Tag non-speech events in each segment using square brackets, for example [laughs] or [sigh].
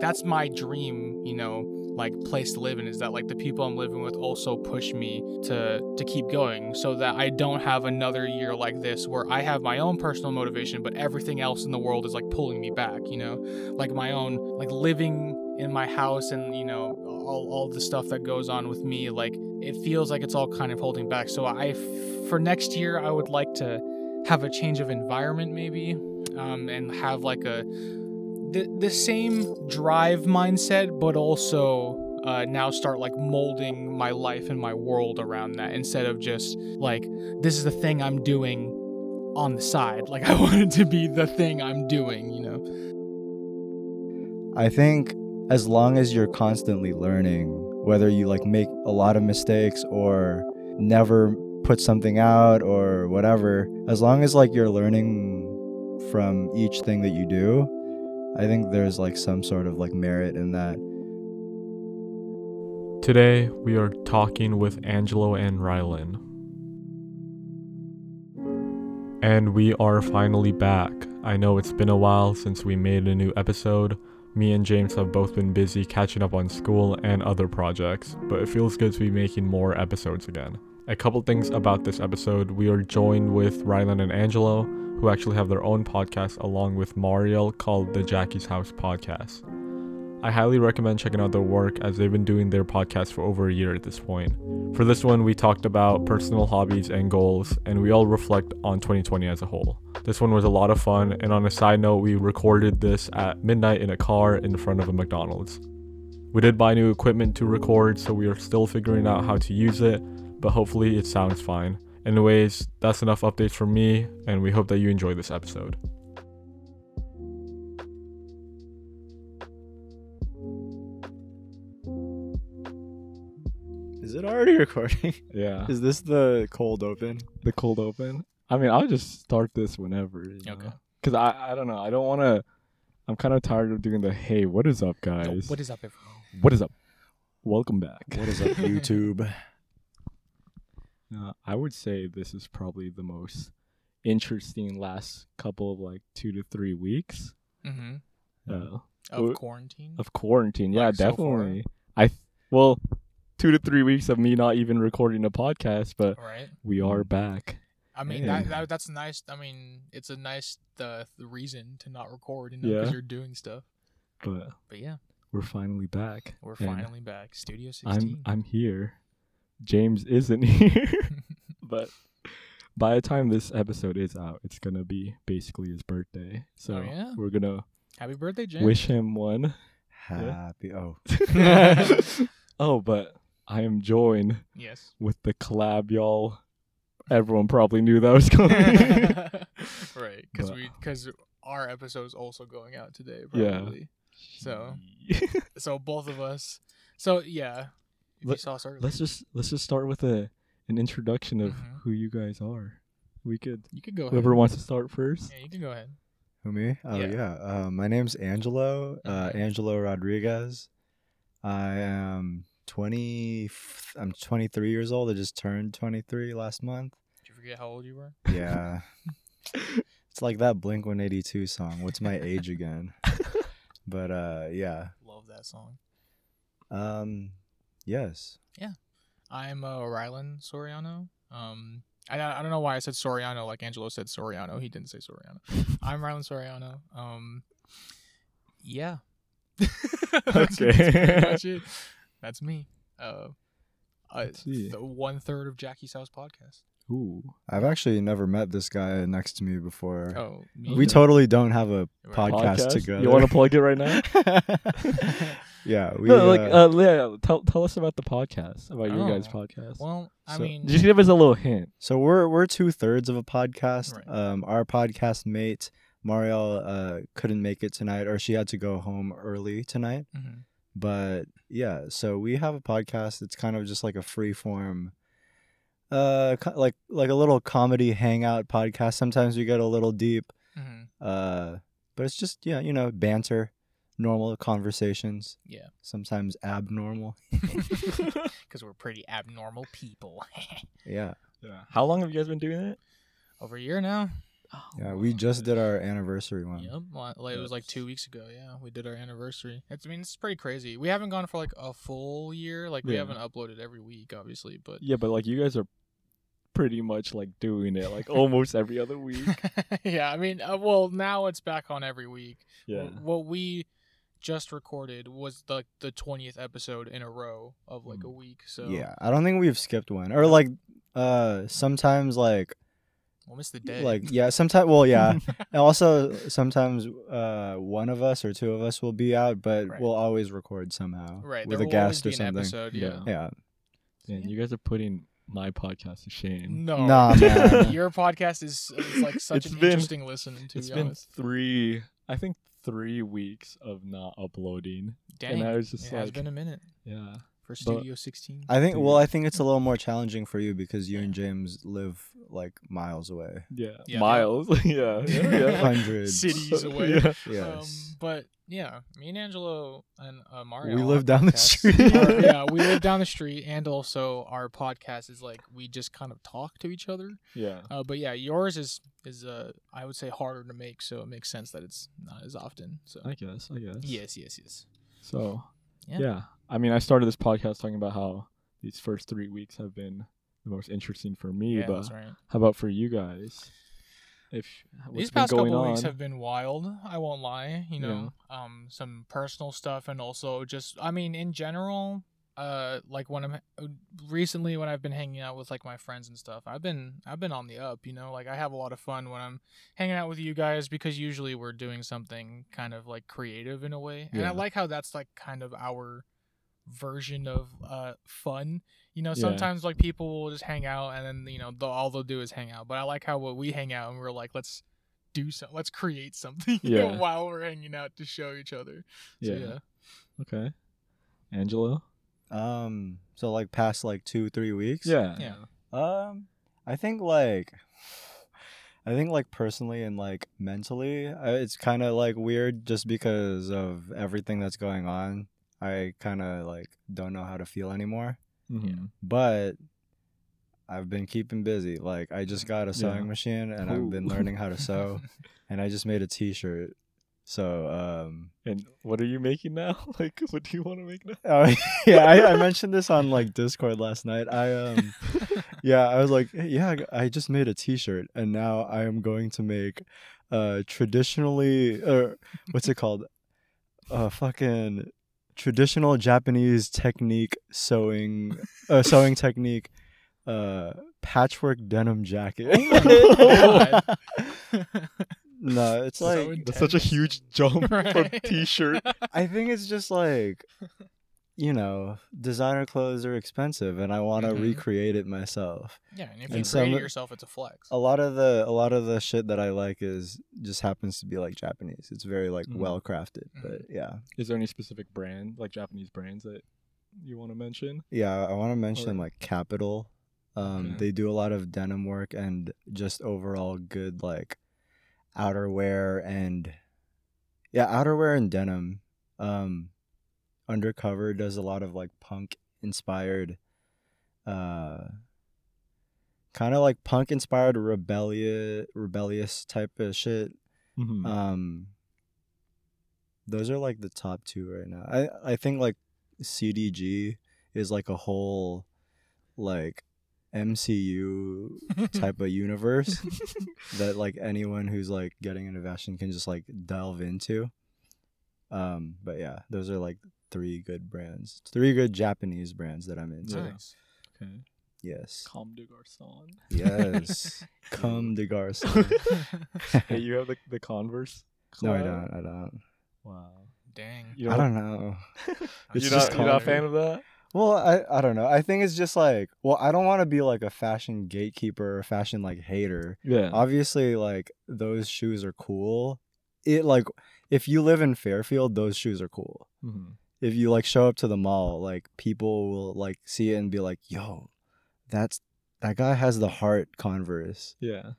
that's my dream, you know, like place to live in is that like the people I'm living with also push me to to keep going so that I don't have another year like this where I have my own personal motivation but everything else in the world is like pulling me back, you know? Like my own like living in my house and you know all, all the stuff that goes on with me like it feels like it's all kind of holding back so i for next year i would like to have a change of environment maybe um, and have like a the, the same drive mindset but also uh, now start like molding my life and my world around that instead of just like this is the thing i'm doing on the side. Like [laughs] i want it to be the thing i'm doing you know? I think as long as you're constantly learning, whether you like make a lot of mistakes or never put something out or whatever, as long as like you're learning from each thing that you do, I think there's like some sort of like merit in that. Today, we are talking with Angelo and Rylan. And we are finally back. I know it's been a while since we made a new episode. Me and James have both been busy catching up on school and other projects, but it feels good to be making more episodes again. A couple things about this episode we are joined with Rylan and Angelo, who actually have their own podcast along with Mariel called the Jackie's House Podcast. I highly recommend checking out their work as they've been doing their podcast for over a year at this point. For this one, we talked about personal hobbies and goals, and we all reflect on 2020 as a whole. This one was a lot of fun, and on a side note, we recorded this at midnight in a car in front of a McDonald's. We did buy new equipment to record, so we are still figuring out how to use it, but hopefully it sounds fine. Anyways, that's enough updates from me, and we hope that you enjoy this episode. Is it already [laughs] recording? Yeah. Is this the cold open? the cold open. I mean, I'll just start this whenever. You know? Okay. Cause I I don't know. I don't want to. I'm kind of tired of doing the hey, what is up, guys? what is up everyone what is up? Welcome back. What is up, [laughs] YouTube? Uh, I would say this is probably the most interesting last couple of like two to three weeks mm-hmm. uh, of quarantine of quarantine. Yeah, Like, so definitely. I th- well, two to three weeks of me not even recording a podcast, but right we are back. I mean that, that that's nice. I mean it's a nice uh, reason to not record, you know, because Yeah. you're doing stuff. But But yeah, we're finally back. we're finally back. Studio I'm I'm here. James isn't [laughs] here, [laughs] but by the time this episode is out, it's gonna be basically his birthday. So Oh, yeah? we're gonna Happy birthday, James. wish him one. Happy. Oh, [laughs] oh, but I am joined yes. with the collab, y'all. Everyone probably knew that was coming. right, because we because our episode is also going out today, Yeah. So so both of us. So yeah, if you Let- saw us earlier, let's just let's just start with a an introduction of Mhm. who you guys are. We could you could go. whoever ahead. wants to start first. Yeah, you can go ahead. who me? Oh Yeah. yeah. Uh, my name's Angelo. Uh. Angelo Rodriguez. I am 20. I'm 23 years old. I just turned 23 last month. Did you forget how old you were? Yeah. [laughs] it's like that Blink 182 song. What's my age again? [laughs] But uh, yeah. Love that song. Um, yes. Yeah. I'm uh, Rylan Soriano. Um, I I don't know why I said Soriano like Angelo said Soriano. He didn't say Soriano. [laughs] I'm Rylan Soriano. Um, yeah. [laughs] that's, Okay. that's much it. [laughs] That's me. Uh, uh Let's see. the one third of Jackie's House podcast. Ooh. I've actually never met this guy next to me before. Oh, me We either. totally don't have a Right. podcast, together. You want to plug it right now? Yeah, we no, like uh, uh, yeah, tell tell us about the podcast, about your guys' Oh. podcast. Well, I So- mean, Just give us a little hint. so we're we're two thirds of a podcast. Right. Um, our podcast mate Mariel uh couldn't make it tonight, or she had to go home early tonight. mhm. But yeah, so we have a podcast. It's kind of just like a free form, uh, co- like like a little comedy hangout podcast. Sometimes we get a little deep, Mhm. uh, but it's just yeah, you know, banter, normal conversations. yeah, Sometimes abnormal. [laughs] [laughs] because we're pretty abnormal people. [laughs] Yeah. Yeah. How long have you guys been doing it? Over a year now. Yeah, we just did our anniversary one. Yep. Well, Like it was like two weeks ago. Yeah, we did our anniversary. It's I mean it's pretty crazy. We haven't gone for like a full year. Like we Yeah. haven't uploaded every week, obviously, but Yeah, but like you guys are pretty much like doing it like almost every other week. yeah. I mean, uh, well now it's back on every week. Yeah. Wh- What we just recorded was like the twentieth episode in a row of like Mm. a week. So Yeah, I don't think we've skipped one. Or like, uh, sometimes like, we'll miss the day. like yeah, sometimes. Well, yeah. [laughs] and also sometimes uh, one of us or two of us will be out, but Right. we'll always record somehow right. with there a will always guest or an something. Episode, Yeah. yeah. Yeah. Man, you guys are putting my podcast to shame. No, Nah, man. [laughs] your podcast is, is like such It's an been- interesting listen. To It's be been honest, three, I think three weeks of not uploading, dang, and I was just it has been a minute. Yeah, for But- Studio 16. I think. Well, I think it's a little more challenging for you because you and James live like miles away, yeah, Yeah, miles, [laughs] yeah, yeah, [laughs] yeah. hundreds. cities away. [laughs] Yeah. Yes. Um, but yeah, me and Angelo and uh, Mario. We live have down the street. Our- yeah, we live down the street, and also our podcast is like we just kind of talk to each other. yeah. Uh, but yeah, yours is is uh I would say harder to make, so it makes sense that it's not as often. So I guess, I guess. yes, yes, yes. So, Yeah. yeah. I mean, I started this podcast talking about how these first three weeks have been the most interesting for me. Yeah, but that's right. how about for you guys? If what's These past couple on? weeks have been wild. I won't lie. You know, um, some personal stuff and also just, I mean, in general, uh, like when I'm uh, recently when I've been hanging out with like my friends and stuff, I've been I've been on the up. You know, like I have a lot of fun when I'm hanging out with you guys because usually we're doing something kind of like creative in a way, and I like how that's like kind of our version of uh fun you know Yeah. sometimes like people will just hang out and then you know they'll, all they'll do is hang out but i like how what we hang out and we're like let's do so let's create something [laughs] Yeah. while we're hanging out to show each other so yeah. yeah Okay. Angelo. Um. So like past like two three weeks. Yeah. Yeah. Um, I think like, I think like personally and like mentally, I, it's kind of like weird just because of everything that's going on. I kind of like don't know how to feel anymore. Mhm. But I've been keeping busy. Like I just got a sewing Yeah. machine and I've been learning how to [laughs] sew, and I just made a T-shirt. So um, And what are you making now? [laughs] like, what do you want to make now? oh [laughs] yeah, I, I [laughs] mentioned this on like Discord last night. I um. yeah i was like "Hey, yeah I just made a t-shirt and now i am going to make uh traditionally or what's it called uh fucking traditional japanese technique sewing uh sewing technique uh patchwork denim jacket Oh no [laughs] it's So like intense. That's such a huge jump [laughs] from Right. t-shirt. i think it's just like you know designer clothes are expensive and i want to Mhm. recreate it myself yeah and if And you some- create it yourself it's a flex a lot of the a lot of the shit that I like is just happens to be like Japanese. It's very like Mhm. well crafted. Mhm. But yeah. Is there any specific brand, like Japanese brands, that you want to mention? Yeah, I want to mention Or- like Kapital. Um Okay. they do a lot of denim work and just overall good like outerwear and yeah, outerwear and denim. Um Undercover does a lot of like punk inspired uh kind of like punk inspired rebellious rebellious type of shit Mm-hmm. Um, those are like the top two right now. I I think like CDG is like a whole like MCU type of universe [laughs] that like anyone who's like getting into fashion can just like delve into. Um, but yeah, those are like three good brands, three good Japanese brands that I'm into. Yeah. nice okay. Yes, Comme des Garçons. yes, [laughs] Comme des Garçons. hey, [laughs] you have the, the Converse? no, I don't. I don't. Wow. dang You I don't know. It's you're just not, you're not a fan of that? Well, I, I don't know. I think it's just like, well, I don't want to be like a fashion gatekeeper or fashion like hater. Yeah. Obviously, like those shoes are cool. It like if you live in Fairfield, those shoes are cool. Mhm. If you like show up to the mall, like people will like see it and be like, "Yo, that's that guy has the heart Converse." Yeah.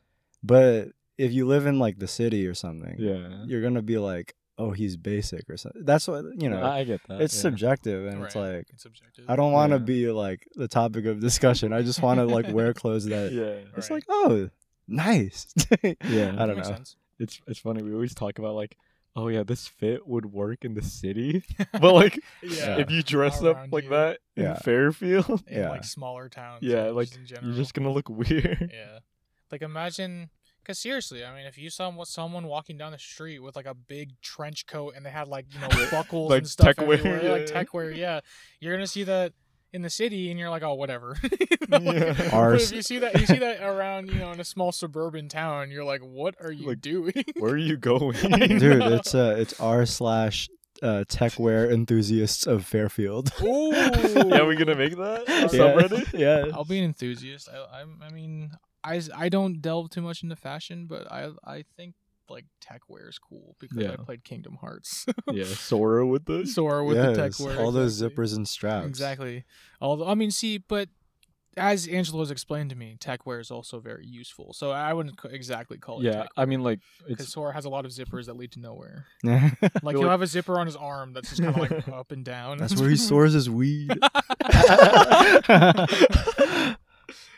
But if you live in like the city or something, Yeah. you're gonna be like, "Oh, he's basic" or something. That's what you know. I I get that. it's yeah. subjective, and it's like it's subjective I don't want to Yeah. be like the topic of discussion. I just want to like wear clothes that [laughs] Yeah. it's Right. like, oh, nice. [laughs] Yeah. I don't know. sense. It's it's funny. We always talk about like, oh yeah, this fit would work in the city, [laughs] but like yeah, if you dress up like here. that Yeah. in Fairfield, in Yeah. like smaller towns. yeah, like in general. you're just gonna look weird. Yeah. Like imagine cuz seriously, I mean if you saw someone walking down the street with like a big trench coat and they had like, you know, [laughs] buckles Like and stuff tech wear, everywhere, like yeah. tech wear, yeah. You're going to see that in the city and you're like, "Oh, whatever." [laughs] [laughs] Yeah. But Ours- if you see that you see that around, you know, in a small suburban town, you're like, "What are you Like, doing?" Where are you going? Dude, it's uh it's r slash uh techwear enthusiasts of Fairfield. Ooh. yeah, we gonna make that Yeah. subreddit. yeah. I'll be an enthusiast. I, I'm, I mean, I, I don't delve too much into fashion, but I I think like tech wear is cool because I played Kingdom Hearts. [laughs] yeah, Sora with this. Sora with the tech Yes, wear. all those zippers and straps. Exactly. Although I mean, see, but as Angelo has explained to me, tech wear is also very useful. So I wouldn't exactly call it Yeah, tech I mean like because Sora has a lot of zippers that lead to nowhere. [laughs] Like he'll like- have a zipper on his arm that's just kind of like [laughs] up and down. That's where he stores his weed.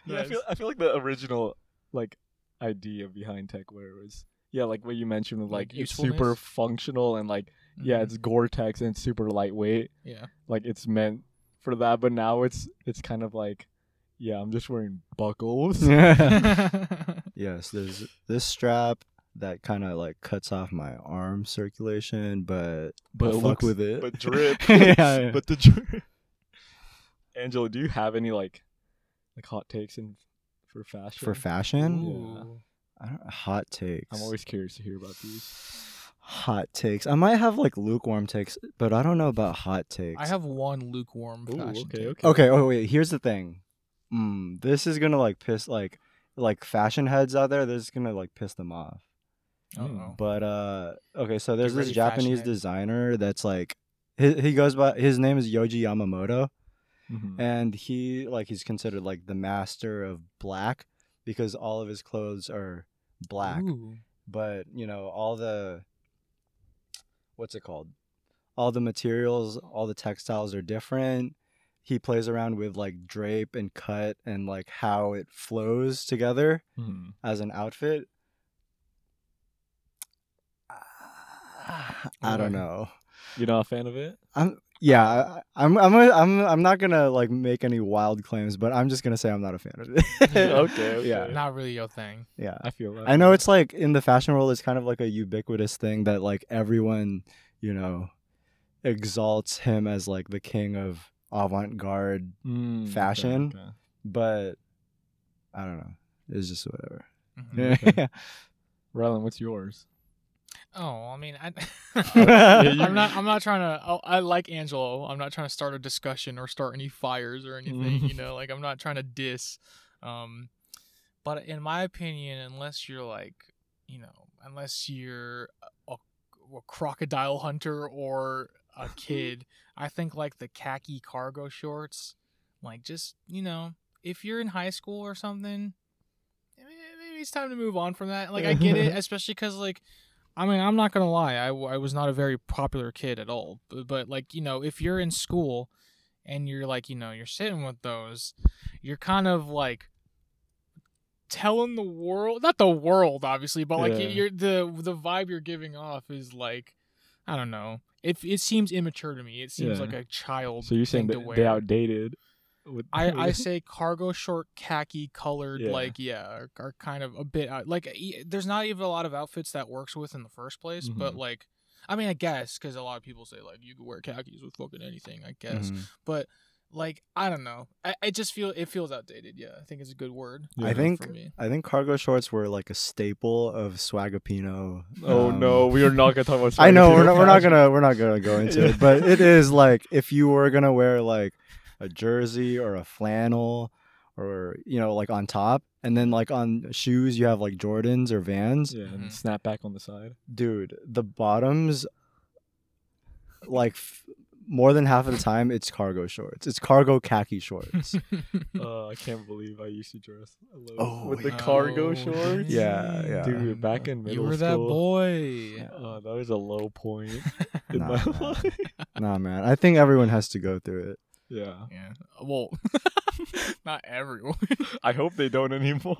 Yeah, I feel I feel like the original like idea behind techwear was yeah, like what you mentioned, with, Like like it's super functional and like yeah, Mhm. it's Gore-Tex and it's super lightweight. yeah. Like it's meant for that, but now it's it's kind of like yeah, I'm just wearing buckles. [laughs] [laughs] yes, there's this strap that kind of like cuts off my arm circulation, but But fuck looks- with it. but drip. yeah, [laughs] yeah. But the drip. Angelo, do you have any like like hot takes and for fashion? for fashion, Ooh. I don't, hot takes. I'm always curious to hear about these. hot takes. I might have like lukewarm takes, but I don't know about hot takes. I have one lukewarm Ooh, fashion okay, take. okay. Okay. Oh wait. Here's the thing. Mm, this is gonna like piss like like fashion heads out there. This is gonna like piss them off. Uh-oh. But uh, okay. So there's Get this Japanese designer that's like he, he goes by his name is Yohji Yamamoto, Mhm. and he like he's considered like the master of black because all of his clothes are black. Ooh. But you know all the what's it called? All the materials, all the textiles are different. He plays around with like drape and cut and like how it flows together Mhm. as an outfit. [sighs] I don't know. You're not a fan of it? I'm yeah, I, I'm I'm I'm I'm not gonna like make any wild claims, but I'm just gonna say I'm not a fan of it. [laughs] Okay, [laughs] okay. Yeah, Not really your thing. yeah. I feel that. I know it's like in the fashion world, it's kind of like a ubiquitous thing that like everyone, you know, exalts him as like the king of avant-garde, Mm, fashion. okay. but I don't know. It's just whatever. Mhm. Okay. [laughs] Rylan, what's yours? Oh, I mean, I, [laughs] [laughs] I'm not. I'm not trying to. oh, I like Angelo. I'm not trying to start a discussion or start any fires or anything. you know, like I'm not trying to diss. Um, but in my opinion, unless you're like, you know, unless you're a, a crocodile hunter or a [laughs] kid, I think like the khaki cargo shorts, like just you know, if you're in high school or something, maybe maybe it's time to move on from that. Like I get it, especially because like. I mean, I'm not gonna lie. I, I was not a very popular kid at all. But, but like you know, if you're in school and you're like you know you're sitting with those, you're kind of like telling the world, not the world obviously, but like Yeah. you're the the vibe you're giving off is like I don't know. It it seems immature to me. It seems Yeah. like a child. So you're saying that they outdated? With I, [laughs] I say cargo short khaki colored Yeah. like yeah are, are kind of a bit out, like e- there's not even a lot of outfits that works with in the first place but Mhm. like I mean I guess because a lot of people say like you could wear khakis with fucking anything I guess Mhm. but like I don't know I, I just feel it feels outdated yeah I think it's a good word Yeah. I think for me I think cargo shorts were like a staple of Swagapino. Oh um, no, we are not gonna talk about. [laughs] I know we're not, we're not gonna we're not gonna go into it, [laughs] but it is like if you were gonna wear like a jersey or a flannel or you know like on top, and then like on shoes you have like Jordans or Vans, Yeah, and Mhm. snap back on the side. dude. The bottoms, like f- more than half of the time, it's cargo shorts. It's cargo khaki shorts. uh, [laughs] [laughs] I can't believe I used to dress Oh, with the cargo Oh, shorts. Yeah, yeah. Dude, you're back in middle you were school, that boy Uh, that was a low point [laughs] in Nah, my man. life. nah, man. I think everyone has to go through it. Yeah, yeah well [laughs] not everyone [laughs] I hope they don't anymore.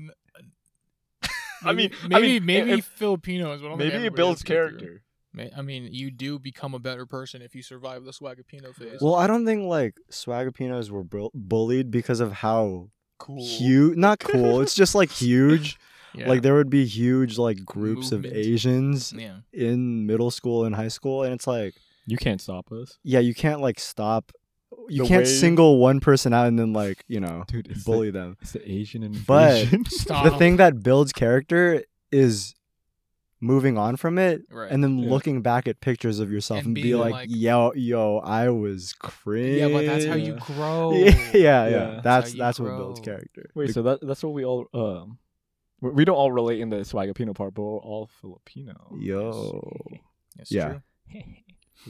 Uh, [laughs] I mean, maybe I mean, maybe if- Filipinos, but I don't think maybe it builds has to go through it. character. I mean, you do become a better person if you survive the Swagapino phase. Well, I don't think like Swagapinos were bu- bullied because of how Cool. huge. Not cool. it's just like huge. yeah. Like there would be huge like groups Movement. of Asians yeah. in middle school and high school, and it's like, You can't stop us, yeah, you can't like stop. You can't wave. single one person out and then like you know dude. Bully The, them. it's the Asian But- [laughs] Stop. The thing that builds character is moving on from it Right. and then Yeah. looking back at pictures of yourself And and, be like, like- yo, yo, I was cringe. yeah, but that's how you [laughs] grow. yeah, yeah, Yeah. yeah. That's That's that's what builds character. Wait, so that that's what we all um, we- we don't all relate in the Swagapino part, but we're all Filipino. Yo. It's Yeah. true. [laughs]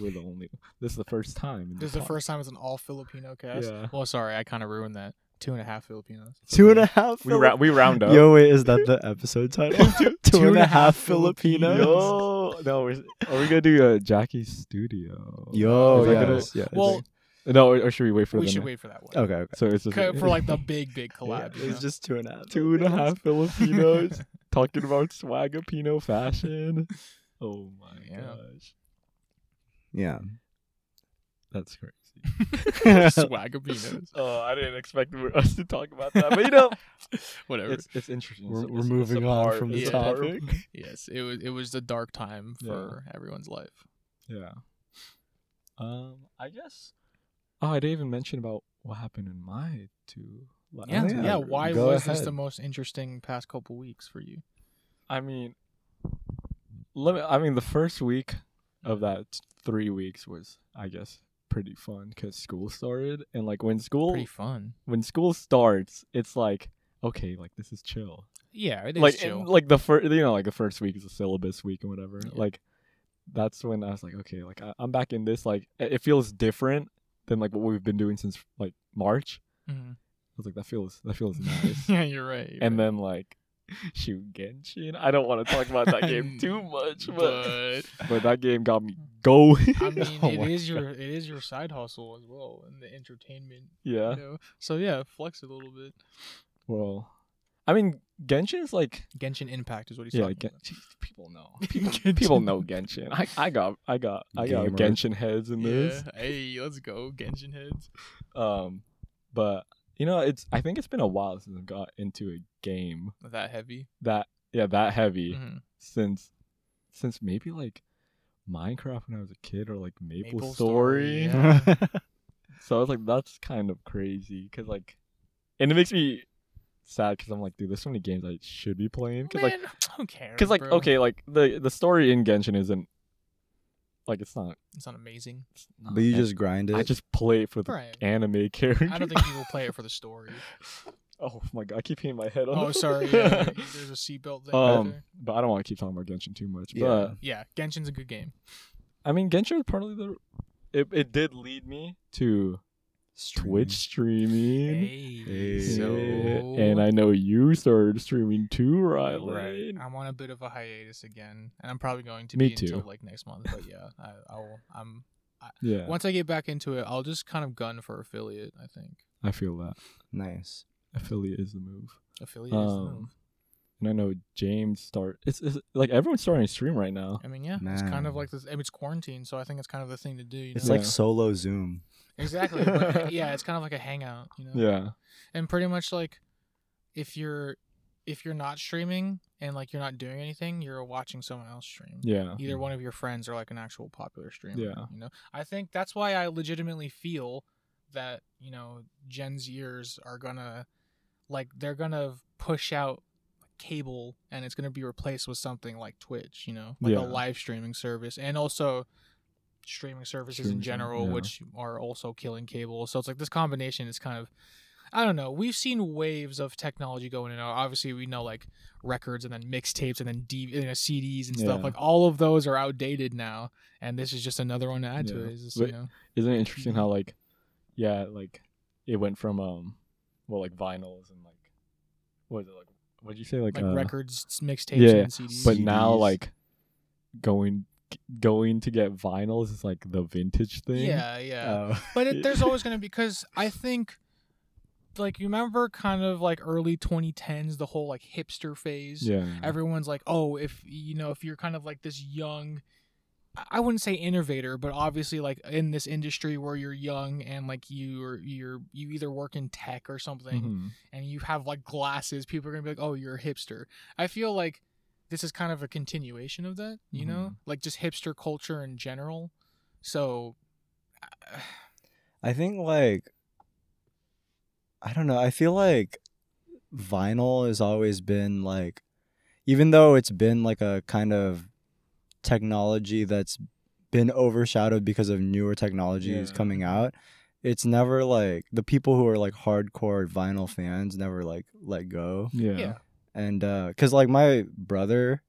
we're the only. This is the first time. This is the pod- first time it's an all Filipino cast. Yeah. Well, sorry, I kind of ruined that. Two and a half Filipinos. Two and a half. We ra- we round up. Yo, wait, is that the episode [laughs] title? two and a half Filipinos. Yo, no, we're, are we gonna do uh, Jackie's studio? Yo, Is that gonna- yes, yes. Well, no, or, or should we wait for we should ne- wait for that one. okay, okay. So it's just, for like the [laughs] big, big collab. you know? It's just two and a half. two and a half Filipinos. Filipinos [laughs] talking about Swagapino fashion. Oh my Yeah. gosh, Yeah. that's crazy. [laughs] Swagapinos. [laughs] Oh, I didn't expect us to talk about that, but you know, [laughs] Whatever. it's it's interesting. We're- It's- we're it's- it's a moving on from the it's a part of- topic. yes, it was. It was the dark time Yeah. for everyone's life. Yeah. Um, I guess. Oh, I didn't even mention about what happened in my two. li- Yeah, yeah. yeah. Why Go was this the most interesting past couple weeks for you? I mean, let me. I mean, the first week of that three weeks was, I guess, pretty fun because school started, and like when school Pretty fun. when school starts, it's like okay, like this is chill. Yeah, it is like chill. like the first, you know, like the first week is a syllabus week and whatever. Yeah. Like that's when I was like, okay, like I, I'm back in this. Like it feels different than like what we've been doing since like March. Mhm. I was like, that feels that feels [laughs] nice. yeah, you're right. you're and right. then like shoot Genshin. I don't want to talk about that game [laughs] too much, but but [laughs] but that game got me going. I mean, [laughs] Oh it is your it is your side hustle as well, and the entertainment. yeah. You know? So yeah, flex a little bit. Well, I mean, Genshin is like Genshin Impact is what he's yeah, talking Gen- about. People know. People, people know Genshin. I, I got I got I got Gamer. Genshin heads in Yeah. this. Hey, let's go Genshin heads. Um, but you know, it's I think it's been a while since I got into a game That heavy. that yeah that heavy Mhm. since since maybe like Minecraft when I was a kid or like Maple, Maple Story. Story, yeah. [laughs] So I was like, that's kind of crazy because like, and it makes me sad because I'm like, dude, there's so many games I should be playing because like, who cares? because like, bro? okay, like the the story in Genshin isn't like it's not. it's not amazing. It's not But you just grind it. I just play it for the Right. anime character. [laughs] I don't think people play it for the story. [laughs] oh my god, I keep hitting my head on. Oh, the- sorry. Yeah, [laughs] there's a seatbelt thing. right um, there. but I don't want to keep talking about Genshin too much. Yeah. But Yeah, Genshin's a good game. I mean, Genshin was partly the. It, it did lead me to Twitch streaming. Hey, Hey. so and I know you started streaming too, right? Right. I'm on a bit of a hiatus again, and I'm probably going to Me be too. until like next month. But yeah, I, I'll. I'm Yeah, once I get back into it, I'll just kind of gun for affiliate. I think I feel that Nice. affiliate is the move. affiliate is the Um, move. And I know James start. It's, it's like everyone's starting to stream right now. I mean, yeah, it's kind of like this. I mean, it's quarantine, so I think it's kind of the thing to do. You It's know? like Yeah. solo Zoom. Exactly. but, yeah, it's kind of like a hangout. You know. Yeah, and pretty much like if you're if you're not streaming and like you're not doing anything you're watching someone else stream yeah, either one of your friends or like an actual popular streamer Yeah. you know i think that's why i legitimately feel that you know gen zers are gonna like they're gonna push out cable and it's gonna be replaced with something like twitch you know like Yeah. a live streaming service and also streaming services in general yeah. which are also killing cable so it's like this combination is kind of I don't know. We've seen waves of technology going in. and. Obviously, we know like records and then mixtapes and then D- you know, CDs and stuff. Yeah. Like all of those are outdated now, and this is just another one to add to Yeah. it. It's just, But- you know, Isn't it interesting how like, yeah, like it went from um, well, like vinyls and like, what is it like? What'd you say? Like, like uh, records, mixtapes, yeah, and CDs. But now like, going going to get vinyls is like the vintage thing. yeah, yeah. Oh. But it, there's always going to be because I [laughs] think like you remember kind of like early 2010s the whole like hipster phase. Yeah. Everyone's like, "Oh, if you know, if you're kind of like this young I- wouldn't say innovator, but obviously like in this industry where you're young and like you're you're you either work in tech or something Mhm. and you have like glasses, people are gonna be like, "Oh, you're a hipster." I feel like this is kind of a continuation of that, you know, Mhm. like just hipster culture in general. So, uh, I think like I don't know. I feel like vinyl has always been like even though it's been like a kind of technology that's been overshadowed because of newer technologies Yeah. coming out, it's never like the people who are like hardcore vinyl fans never like let go. Yeah. yeah, And uh cuz like my brother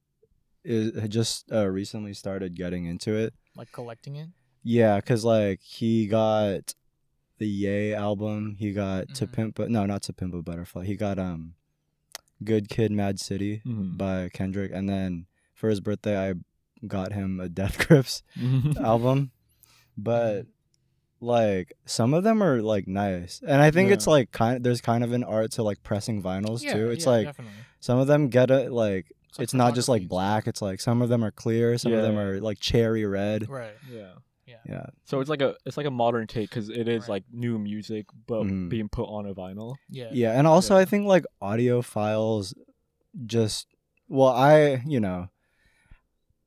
is had just uh, recently started getting into it. like collecting it. Yeah, cause like he got the Ye album. He got To Mhm. Pimp, but no, not To Pimp a Butterfly. He got um, Good Kid, Mad City Mhm. by Kendrick, and then for his birthday, I got him a Death [laughs] Grips Mhm. album. [laughs] But like some of them are like nice, and I think it's like kind. There's kind of an art to like pressing vinyls Yeah, too. It's yeah, like definitely. some of them get it like. It's like It's not just like black. It's like some of them are clear. Some of them Yeah. are like cherry red. Right. yeah. Yeah. yeah. So it's like a it's like a modern take because it is Right. like new music but Mhm. being put on a vinyl. Yeah. Yeah, and also Yeah. I think like audiophiles just well, I, you know,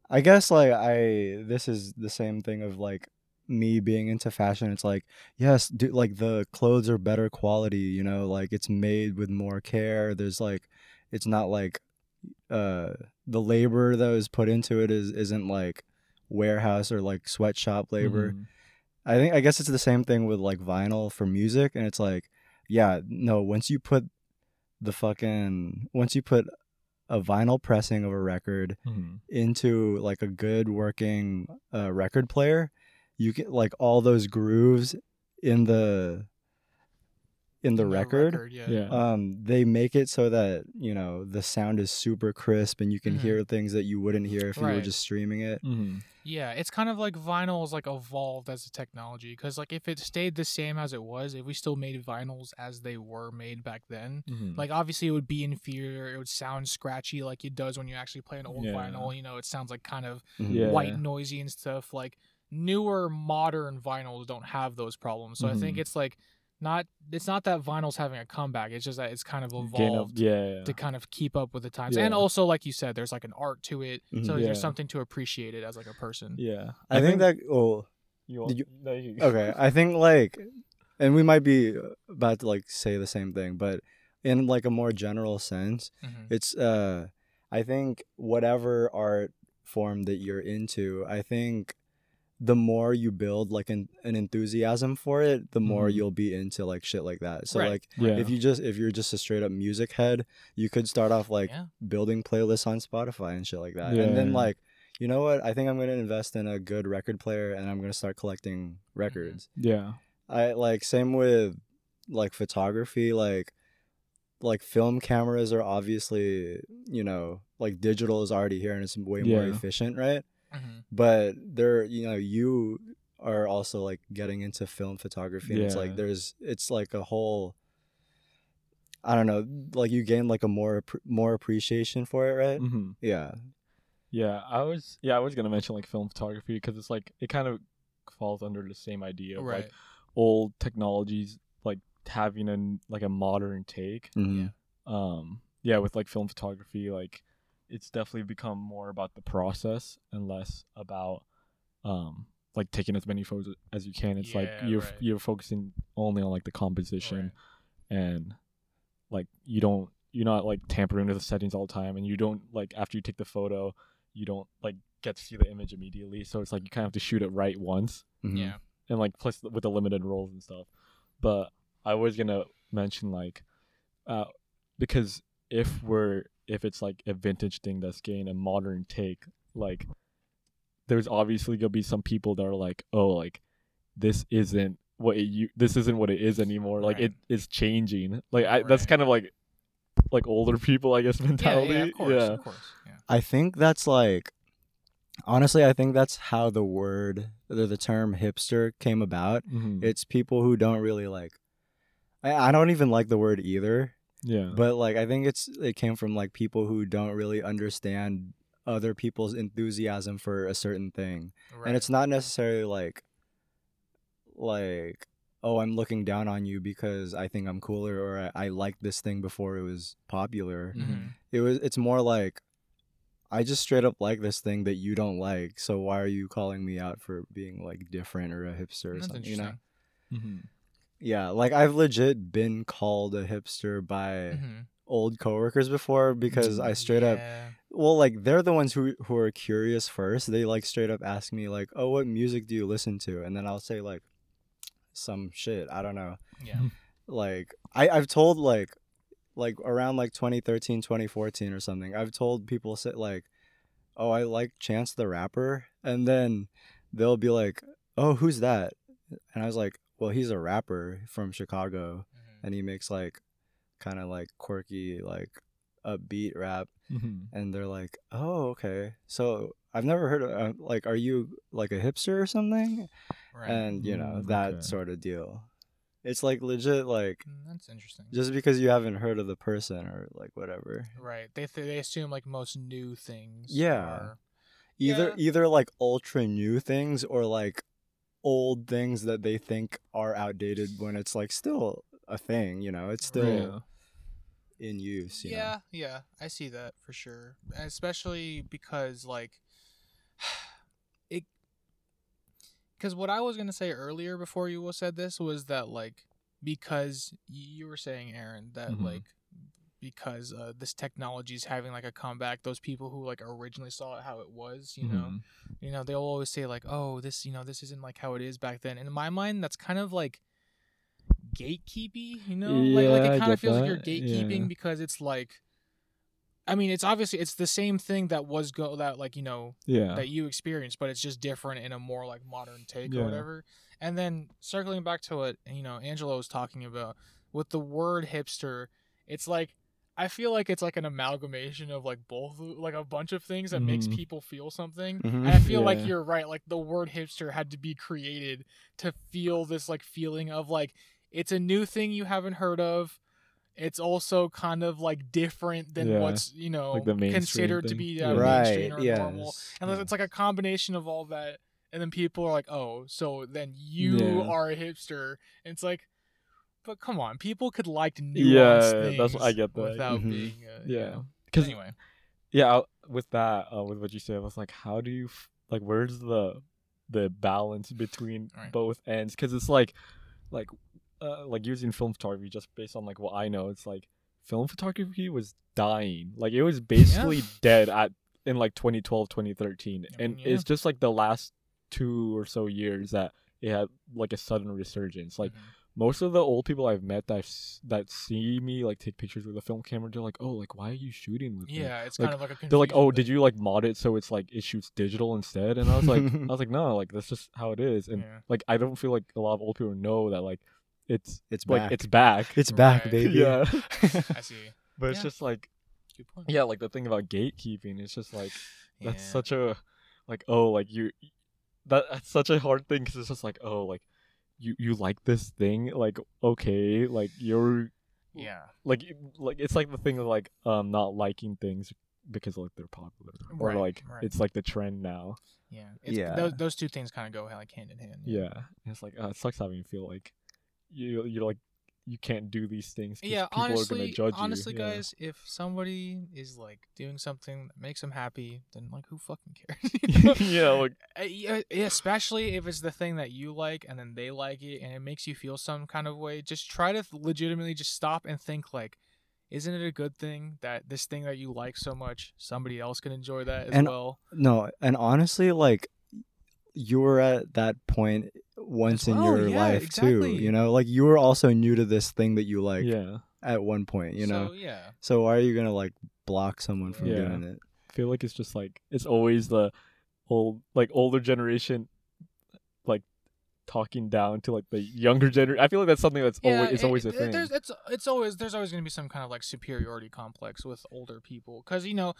I guess like I this is the same thing of like me being into fashion. It's like, yes, like the clothes are better quality, you know, like it's made with more care. There's like it's not like uh the labor that was put into it is isn't like warehouse or like sweatshop labor. Mhm. I think I guess it's the same thing with like vinyl for music, and it's like, yeah, no. Once you put the fucking once you put a vinyl pressing of a record Mhm. into like a good working uh, record player, you get like all those grooves in the in the In record. yeah. Yeah. Um, they make it so that you know the sound is super crisp, and you can Mhm. hear things that you wouldn't hear if you were just streaming it. Mhm. Yeah, it's kind of like vinyl is like evolved as a technology because like if it stayed the same as it was, if we still made vinyls as they were made back then, Mhm. like obviously it would be inferior. It would sound scratchy like it does when you actually play an old Yeah. vinyl. You know, it sounds like kind of Mhm. Yeah. white noisy and stuff. Like newer modern vinyls don't have those problems. So I think Mhm. it's like not it's not that vinyl's having a comeback. It's just that it's kind of Gain of- evolved yeah. to kind of keep up with the times. And also like you said, there's like an art to it. Mhm. So Yeah. there's something to appreciate it as like a person. yeah. I, think, that oh you, want, Did you- [laughs] no, you okay [laughs] i think like and we might be about to like say the same thing but in like a more general sense Mhm. it's uh i think whatever art form that you're into i think the more you build like an, an enthusiasm for it the more Mhm. you'll be into like shit like that so Right. like Yeah. if you just if you're just a straight up music head you could start off like yeah. building playlists on Spotify and shit like that. And then like, you know what? I think I'm gonna invest in a good record player and I'm gonna start collecting records. yeah. I like same with like photography, like like film cameras are obviously, you know, like digital is already here and it's way more Yeah. efficient, right? Mhm. But there you know, you are also like getting into film photography and it's like there's it's like a whole I don't know, like you gain like a more more appreciation for it, right? hmm Yeah. Yeah, I was yeah I was gonna mention like film photography because it's like it kind of falls under the same idea of Right. like old technologies like having a like a modern take. Mhm. Um, yeah, with like film photography, like it's definitely become more about the process and less about um like taking as many photos as you can. It's like you're right. you're focusing only on like the composition and like you don't you're not like tampering with the settings all the time and you don't like after you take the photo you don't like get to see the image immediately so it's like you kind of have to shoot it right once Mhm. Yeah. and like plus with the limited rolls and stuff but i was gonna mention like uh because if we're if it's like a vintage thing that's getting a modern take like there's obviously gonna be some people that are like oh like this isn't what it you this isn't what it is anymore like Right. it is changing like I, that's kind of like like older people i guess [laughs] mentality yeah, of course, of course. Yeah. I think that's like honestly, I think that's how the word or the term hipster came about. Mhm. It's people who don't really like I, I don't even like the word either. Yeah. But like I think it's it came from like people who don't really understand other people's enthusiasm for a certain thing. Right. And it's not necessarily like like oh I'm looking down on you because I think I'm cooler or I, I liked this thing before it was popular. Mhm. It was it's more like I just straight up like this thing that you don't like, so why are you calling me out for being like different or a hipster or That's something? You interesting. know? Mhm. Yeah, like I've legit been called a hipster by Mhm. old coworkers before because I straight up well like they're the ones who who are curious first. They like straight up ask me like, "Oh, what music do you listen to?" And then I'll say like some shit, I don't know. Yeah. [laughs] Like I I've told like like around like 2013, 2014 or something. I've told people say like, "Oh, I like Chance the Rapper." And then they'll be like, "Oh, who's that?" And I was like, "Well, he's a rapper from Chicago." Mhm. and he makes like kind of like quirky like upbeat rap Mhm. and they're like oh okay so i've never heard of uh, like are you like a hipster or something Right. and you know Mm, that okay. sort of deal it's like legit like Mm, That's interesting. just because you haven't heard of the person or like whatever right. They th- they assume like most new things. Yeah. are- either Yeah. either like ultra new things or like old things that they think are outdated when it's like still a thing you know it's still Yeah. in use you know? yeah, yeah, I see that for sure. Especially because like [sighs] it cuz what I was going to say earlier before you said this was that like because you were saying Aaron that Mhm. like because uh, this technology is having like a comeback those people who like originally saw it how it was you know Mhm. you know they'll always say like oh this you know this isn't like how it is back then and in my mind that's kind of like gatekeepy you know like, like it kind of feels like you're gatekeeping yeah. because it's like i mean it's obviously it's the same thing that was go that like you know Yeah. that you experienced but it's just different in a more like modern take Yeah. or whatever and then circling back to what you know Angelo was talking about with the word hipster it's like i feel like it's like an amalgamation of like both like a bunch of things that makes Mhm. people feel something Mhm. and i feel like you're right like the word hipster had to be created to feel this like feeling of like it's a new thing you haven't heard of it's also kind of like different than Yeah. what's you know Like the mainstream considered to thing. be Yeah. uh, mainstream right or yes normal and it's like a combination of all that and then people are like oh so then you Yeah. are a hipster and it's like but come on people could like nuanced Yeah, things that's- I get that. without Mhm. being uh, you Yeah. know. Because anyway yeah, with that, uh, with what you said, I was like, how do you f- like? Where's the the balance between Right. both ends? Because it's like, like, uh, like using film photography just based on like what I know. It's like film photography was dying. Like it was basically dead at in like 2012, 2013, I and mean, it's just like the last two or so years that it had like a sudden resurgence. Like Mhm. Most of the old people I've met that s- that see me like take pictures with a film camera, they're like, "Oh, like why are you shooting with me?" yeah it's like, kind of like a They're like, "Oh, thing. did you like mod it so it's like it shoots digital instead?" And I was like, [laughs] "I was like, no, like that's just how it is." And Yeah. like I don't feel like a lot of old people know that like it's it's like back it's back. it's back Right. baby yeah, [laughs] i see [laughs] but it's just like good point yeah, like the thing about gatekeeping. It's just like that's Yeah. such a like oh like you that that's such a hard thing because it's just like oh like you you like this thing like okay like you're yeah like like it's like the thing of like um not liking things because like they're popular or Right, like right. it's like the trend now yeah it's, Yeah. those, those two things kind of go like hand in hand yeah, And it's like uh, it sucks having you feel like you you're like you can't do these things 'cause yeah people are honestly gonna judge honestly you yeah. guys if somebody is like doing something that makes them happy then like who fucking cares [laughs] You know? [laughs] yeah like Uh, yeah, yeah, especially if it's the thing that you like and then they like it and it makes you feel some kind of way just try to legitimately just stop and think like isn't it a good thing that this thing that you like so much somebody else can enjoy that as And- well no and honestly like you were at that point once in well, your yeah, life too you know like you were also new to this thing that you like yeah at one point you know so yeah so why are you gonna like block someone from Yeah. doing it I feel like it's just like it's always the old like older generation like talking down to like the younger generation. I feel like that's something that's always it's it- always a it- thing. There's it's it's always there's always going to be some kind of like superiority complex with older people because you know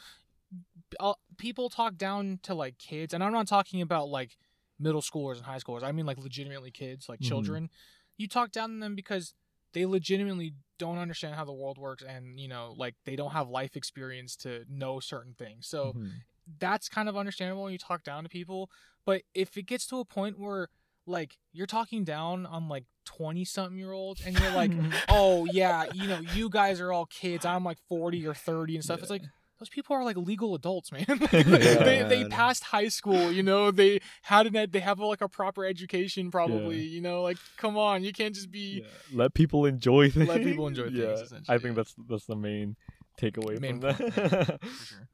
people talk down to like kids, and I'm not talking about like middle schoolers and high schoolers. I mean like legitimately kids, like Mhm. children. You talk down to them because they legitimately don't understand how the world works and you know like they don't have life experience to know certain things so Mhm. that's kind of understandable when you talk down to people but if it gets to a point where like you're talking down on like 20 something year olds and you're like [laughs] oh yeah you know you guys are all kids i'm like 40 or 30 and stuff it's like those people are like legal adults man [laughs] [laughs] they, they man. passed high school you know they had an ed- they have like a proper education probably you know like come on you can't just be Yeah, let people enjoy things. Let people enjoy [laughs] things, Yeah, I think that's that's the main takeaway Main from point, that. for sure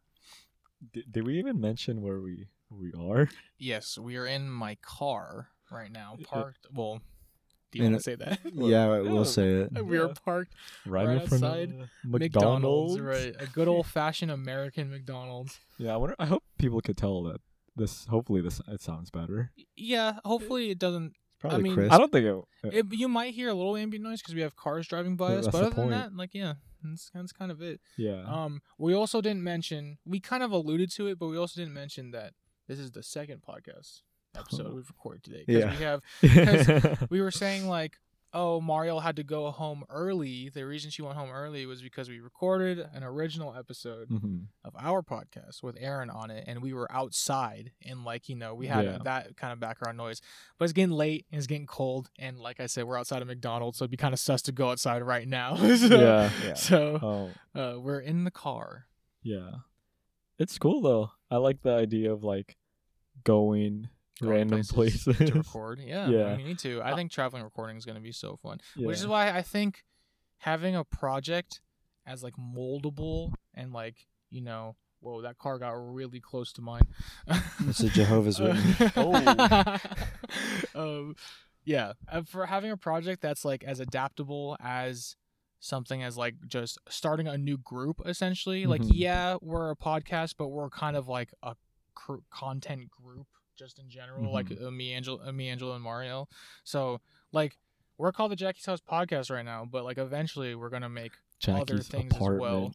did, did we even mention where we we are? yes we are in my car right now Yeah. Uh, parked well do you In want to say that [laughs] Yeah, Yeah. we'll say it. we are Yeah. parked Right, Right in front outside of McDonald's, McDonald's. right? A good [laughs] old fashioned American McDonald's. Yeah, I wonder. I hope people could tell that this. Hopefully, this it sounds better. Yeah, hopefully it doesn't. Probably mean, crisp. I don't think it. It, you might hear a little ambient noise because we have cars driving by Yeah, us, but the other than that, like yeah, that's, that's kind of it. yeah. Um, we also didn't mention. We kind of alluded to it, but we also didn't mention that this is the second podcast episode [laughs] we've recorded today. Yeah. we have. [laughs] we were saying [laughs] like oh mario had to go home early the reason she went home early was because we recorded an original episode Mhm. of our podcast with aaron on it and we were outside and like you know we had Yeah. that kind of background noise but it's getting late and it's getting cold and like i said we're outside of mcdonald's so it'd be kind of sus to go outside right now so, Yeah. Yeah. so Oh, uh, we're in the car yeah. It's cool though. I like the idea of like going, going random [laughs] places. to record yeah, Yeah. we need to i think traveling recording is going to be so fun which is why I think having a project as like moldable and like you know, whoa, that car got really close to mine. It's a [laughs] Jehovah's Uh, Witness. [laughs] Oh. um, yeah, uh, for having a project that's like as adaptable as something as like just starting a new group essentially like Mhm. yeah we're a podcast but we're kind of like a cr- content group just in general like Mhm. uh, me angel uh, me angelo and mario so like we're called the jackie's house podcast right now but like eventually we're gonna make other Jackie's things as well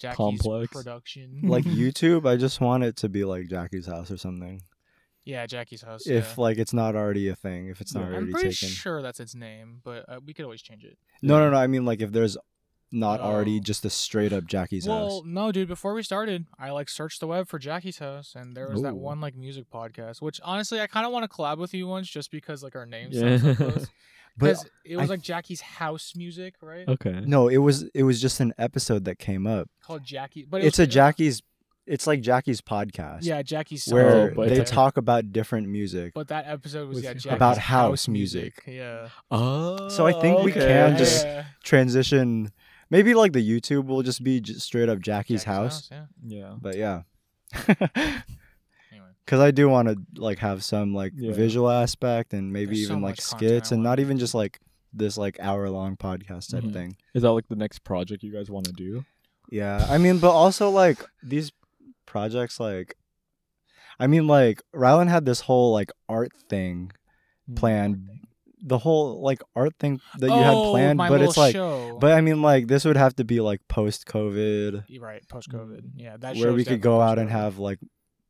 jackie's complex. production [laughs] like [laughs] YouTube, I just want it to be like Jackie's house or something. yeah jackie's house If yeah. like it's not already a thing, if it's not Yeah. already i'm pretty taken. sure that's its name but uh, we could always change it No, no, no. I mean like if there's not already Oh. just a straight up Jackie's well house. no dude before we started i like searched the web for jackie's house and there was that one like music podcast which honestly i kind of want to collab with you once just because like our names Yeah. sound so close [laughs] But because it was I- like jackie's house music right Okay. no, it was it was just an episode that came up. called jackie but it It's a Jackie's. It's like Jackie's podcast. yeah jackie's Where Oh, but they it's talk about different music. but that episode was Was yeah Jackie's about house music. yeah Oh. So I think we okay. can just- Yeah. Transition. Maybe like the YouTube will just be just straight up Jackie's, house. yeah Yeah. But yeah. anyway [laughs] Because I do want to like have some like Yeah. visual aspect and maybe There's so even like skits and not even just like this like hour long podcast type Mhm. thing. Is that like the next project you guys want to do? Yeah, I mean, but also like these projects, like, I mean, like Rylan had this whole like art thing planned, the whole like art thing that you had Oh, planned, but it's like, show. but I mean, like this would have to be like post COVID, right post covid yeah that where we could go definitely out and have like,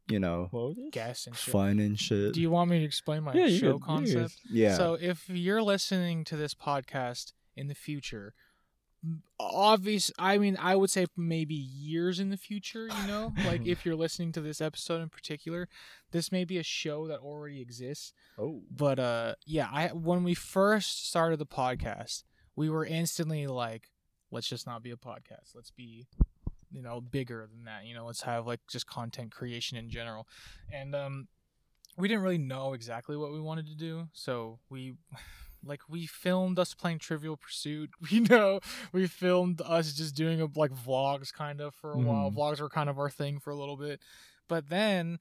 you know, What guests and shit. fun and shit. Do you want me to explain my Yeah, show could- concept? yeah, So if you're listening to this podcast in the future, obvious I mean I would say maybe years in the future, you know? [laughs] like if you're listening to this episode in particular, this may be a show that already exists. Oh. But uh yeah, I when we first started the podcast, we were instantly like let's just not be a podcast. Let's be you know bigger than that. You know, let's have like just content creation in general. And um we didn't really know exactly what we wanted to do, so we like we filmed us playing Trivial Pursuit. [laughs] You know, we filmed us just doing a, like vlogs kind of for a while. Mhm. Vlogs were kind of our thing for a little bit. But then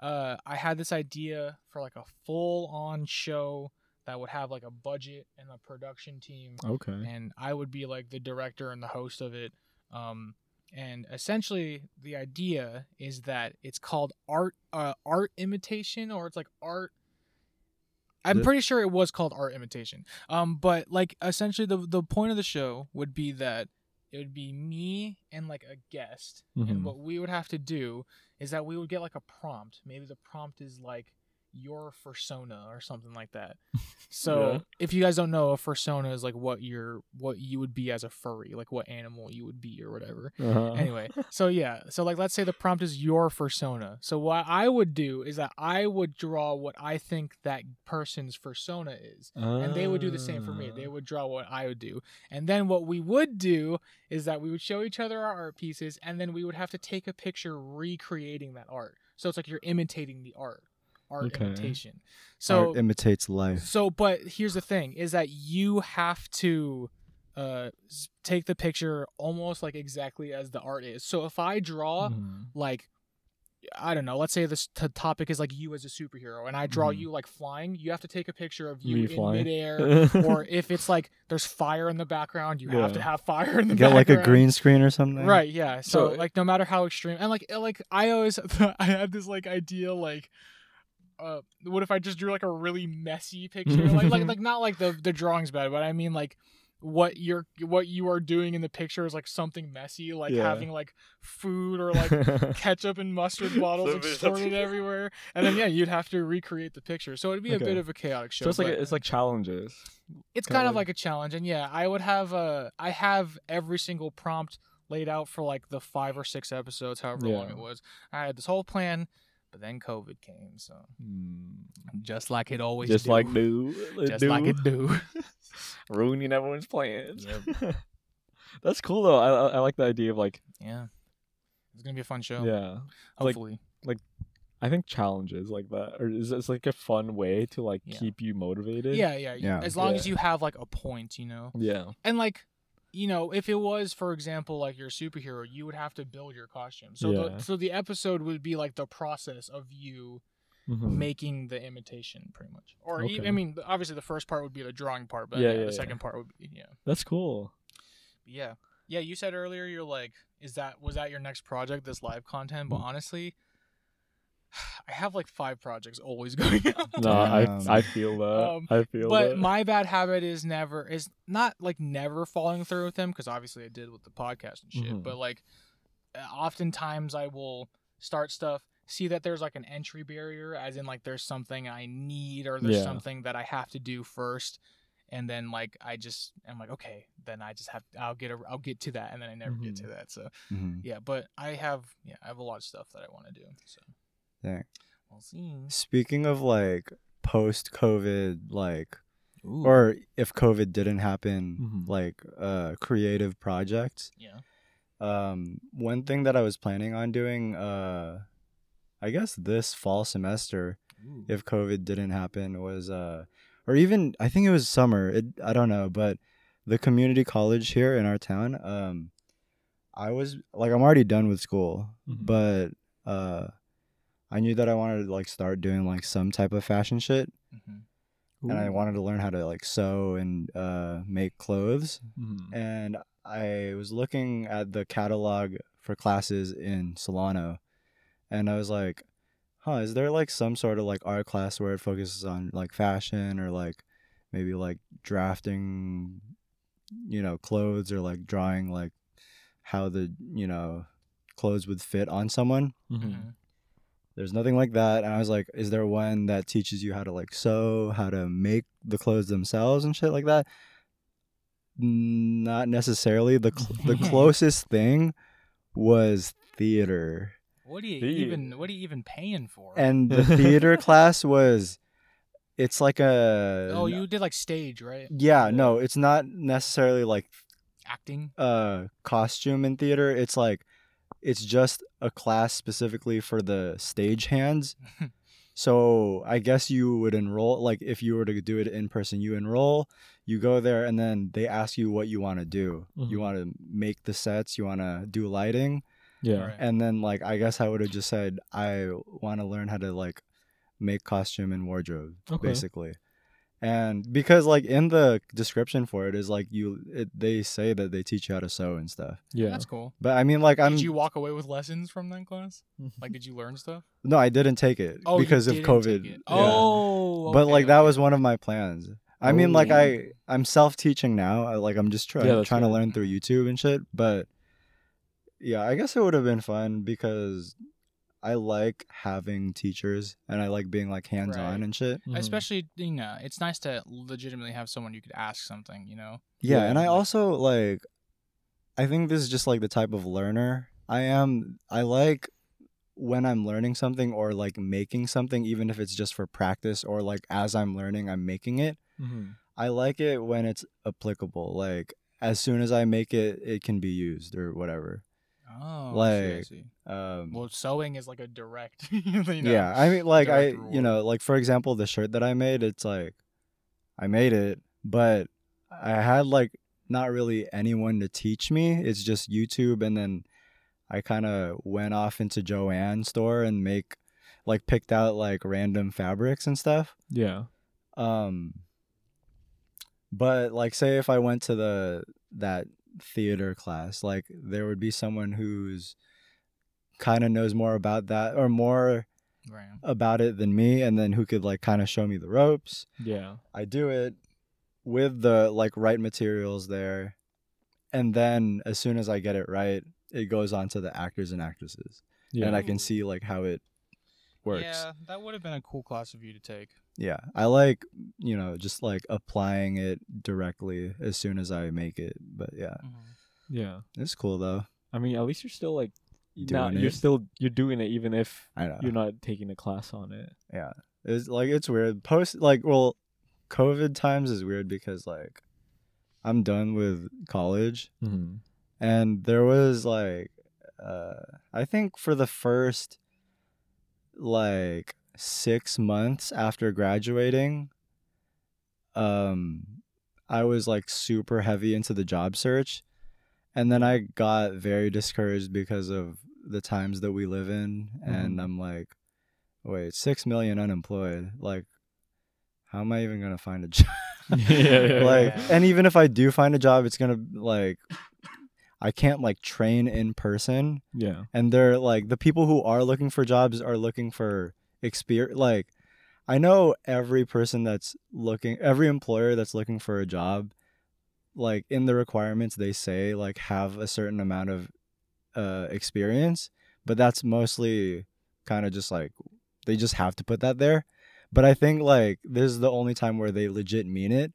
uh I had this idea for like a full on show that would have like a budget and a production team Okay. and I would be like the director and the host of it. Um, and essentially, the idea is that it's called art, uh, art imitation, or it's like art. I'm pretty sure it was called art imitation. Um, but like essentially, the the point of the show would be that it would be me and like a guest, Mhm. and what we would have to do is that we would get like a prompt. Maybe the prompt is like, your persona or something like that. [laughs] So Yeah. if you guys don't know, a persona is like what you're what you would be as a furry, like what animal you would be or whatever. Uh-huh. Anyway, so [laughs] yeah, so like let's say the prompt is your persona. So what I would do is that I would draw what I think that person's persona is. And they would do the same for me. Ah. They would draw what I would do. And then what we would do is that we would show each other our art pieces and then we would have to take a picture recreating that art. So it's like you're imitating the art. Art Okay. imitation. So Art imitates life. so but here's the thing is that you have to uh take the picture almost like exactly as the art is. So if I draw Mhm. like I don't know, let's say this t- topic is like you as a superhero and I draw Mhm. you like flying, you have to take a picture of you Me in flying. midair [laughs] or if it's like there's fire in the background, you have to have fire in the Get like a green screen or something. Right, yeah. So, So- like no matter how extreme and like like I always [laughs] I had this like idea like uh what if I just drew like a really messy picture? like like like [laughs] not like the the drawing's bad, but I mean like what you're what you are doing in the picture is like something messy, like Yeah. having like food or like [laughs] ketchup and mustard bottles So [laughs] everywhere. And then yeah, you'd have to recreate the picture. So it'd be a bit of a chaotic show. so it's like it's like challenges. it's kind of like- like a challenge and yeah i would have uh i have every single prompt laid out for like the five or six episodes however long it was i had this whole plan but then covid came so hmm. just like it always Just do. like do, uh, just like it do [laughs] ruining everyone's plans. Yep. [laughs] That's cool though. I I- I like the idea of like yeah it's gonna be a fun show yeah. Hopefully. Like- hopefully I think challenges like that, or is it's like a fun way to like Yeah. keep you motivated. yeah, yeah Yeah. as long as you have like a point you know Yeah. and like you know if it was for example like your superhero you would have to build your costume so Yeah. the so the episode would be like the process of you Mhm. making the imitation pretty much or Okay. i mean obviously the first part would be the drawing part but Yeah, yeah, yeah, the second part would be yeah That's cool. yeah yeah you said earlier you're like is that was that your next project this live content Mm. but honestly [sighs] i have like five projects always [laughs] going on No, I I feel that. Um, I feel but that. my bad habit is never is not like never following through with them because obviously I did with the podcast and shit. Mhm. But like, uh, oftentimes I will start stuff, see that there's like an entry barrier, as in like there's something I need or there's Yeah. something that I have to do first, and then like I just am like okay, then I just have I'll get a, I'll get to that, and then I never get to Mhm. that. So Mhm. yeah, but I have yeah I have a lot of stuff that I want to do. So Dang. we'll see. Speaking of like post COVID, like, Ooh. or if COVID didn't happen, Mhm. like uh, creative projects. yeah. Um, one thing that I was planning on doing, uh, I guess this fall semester, Ooh. if COVID didn't happen, was uh, or even I think it was summer. It I don't know, but the community college here in our town, um, I was like I'm already done with school, Mhm. but uh, I knew that I wanted to like start doing like some type of fashion shit, Mhm. and I wanted to learn how to like sew and uh, make clothes. Mhm. And I was looking at the catalog for classes in Solano, and I was like, "Huh, is there like some sort of like art class where it focuses on like fashion or like maybe like drafting, you know, clothes or like drawing like how the you know clothes would fit on someone?" Mhm. There's nothing like that, and I was like, "Is there one that teaches you how to like sew, how to make the clothes themselves and shit like that?" Not necessarily. the cl- The [laughs] closest thing was theater, What are you Thea- even what are you even paying for? and the [laughs] theater class was. It's like a. oh, you did like stage, right? Yeah, no, it's not necessarily like Acting. uh costume in theater. It's like it's just a class specifically for the stage hands. [laughs] so I guess you would enroll like if you were to do it in person, you enroll, you go there and then they ask you what you want to do. You Mhm. want to make the sets, you want to do lighting, Yeah. Right. and then like I guess I would have just said I want to learn how to like make costume and wardrobe Okay. basically. And because like in the description for it is like you it, they say that they teach you how to sew and stuff. Yeah. That's cool. But I mean like I'm did you walk away with lessons from that class? Like, did you learn stuff? no, I didn't take it Oh, because of COVID. Yeah. Oh, but okay, like that okay. was one of my plans. I mean like Oh. I I'm self-teaching now. I, like I'm just trying Yeah, that's trying to learn through YouTube and shit, but yeah, I guess it would have been fun because I like having teachers and I like being like hands on Right. and shit. Mhm. Especially, you know, it's nice to legitimately have someone you could ask something, you know? Yeah, Yeah, and I also like I think this is just like the type of learner I am. I like when I'm learning something or like making something even if it's just for practice or like as I'm learning I'm making it. Mhm. I like it when it's applicable. Like as soon as I make it it can be used or whatever. Oh, I see, I Like, see. Um Well, sewing is like a direct, [laughs] you know? Yeah, I mean, like I, direct you know, like for example, the shirt that I made, it's like, I made it, but I had like not really anyone to teach me. It's just YouTube, and then I kind of went off into Jo-Ann store and make, like, picked out like random fabrics and stuff. Yeah. Um, but like, say if I went to the that theater class, like there would be someone who's kind of knows more about that or more Right. about it than me and then who could like kind of show me the ropes. Yeah. I do it with the like right materials there. And then as soon as I get it right, it goes on to the actors and actresses. Yeah. And I can see like how it works. Yeah, that would have been a cool class of you to take. Yeah. I like, you know, just like applying it directly as soon as I make it. But yeah, yeah. it's cool though. I mean, at least you're still like Doing not, you're still you're doing it even if I know. you're not taking a class on it. Yeah. It's like it's weird. Post like well, COVID times is weird because like I'm done with college Mm-hmm. and there was like uh I think for the first like 6 months after graduating um I was like super heavy into the job search. And then I got very discouraged because of the times that we live in. And Mhm. I'm like wait 6 million unemployed? Like how am I even going to find a [laughs] job? Yeah, like and even if I do find a job it's going to like I can't like train in person. Yeah. and they're like the people who are looking for jobs are looking for experience like I know every person that's looking every employer that's looking for a job like in the requirements they say like have a certain amount of uh experience but that's mostly kind of just like they just have to put that there but I think like this is the only time where they legit mean it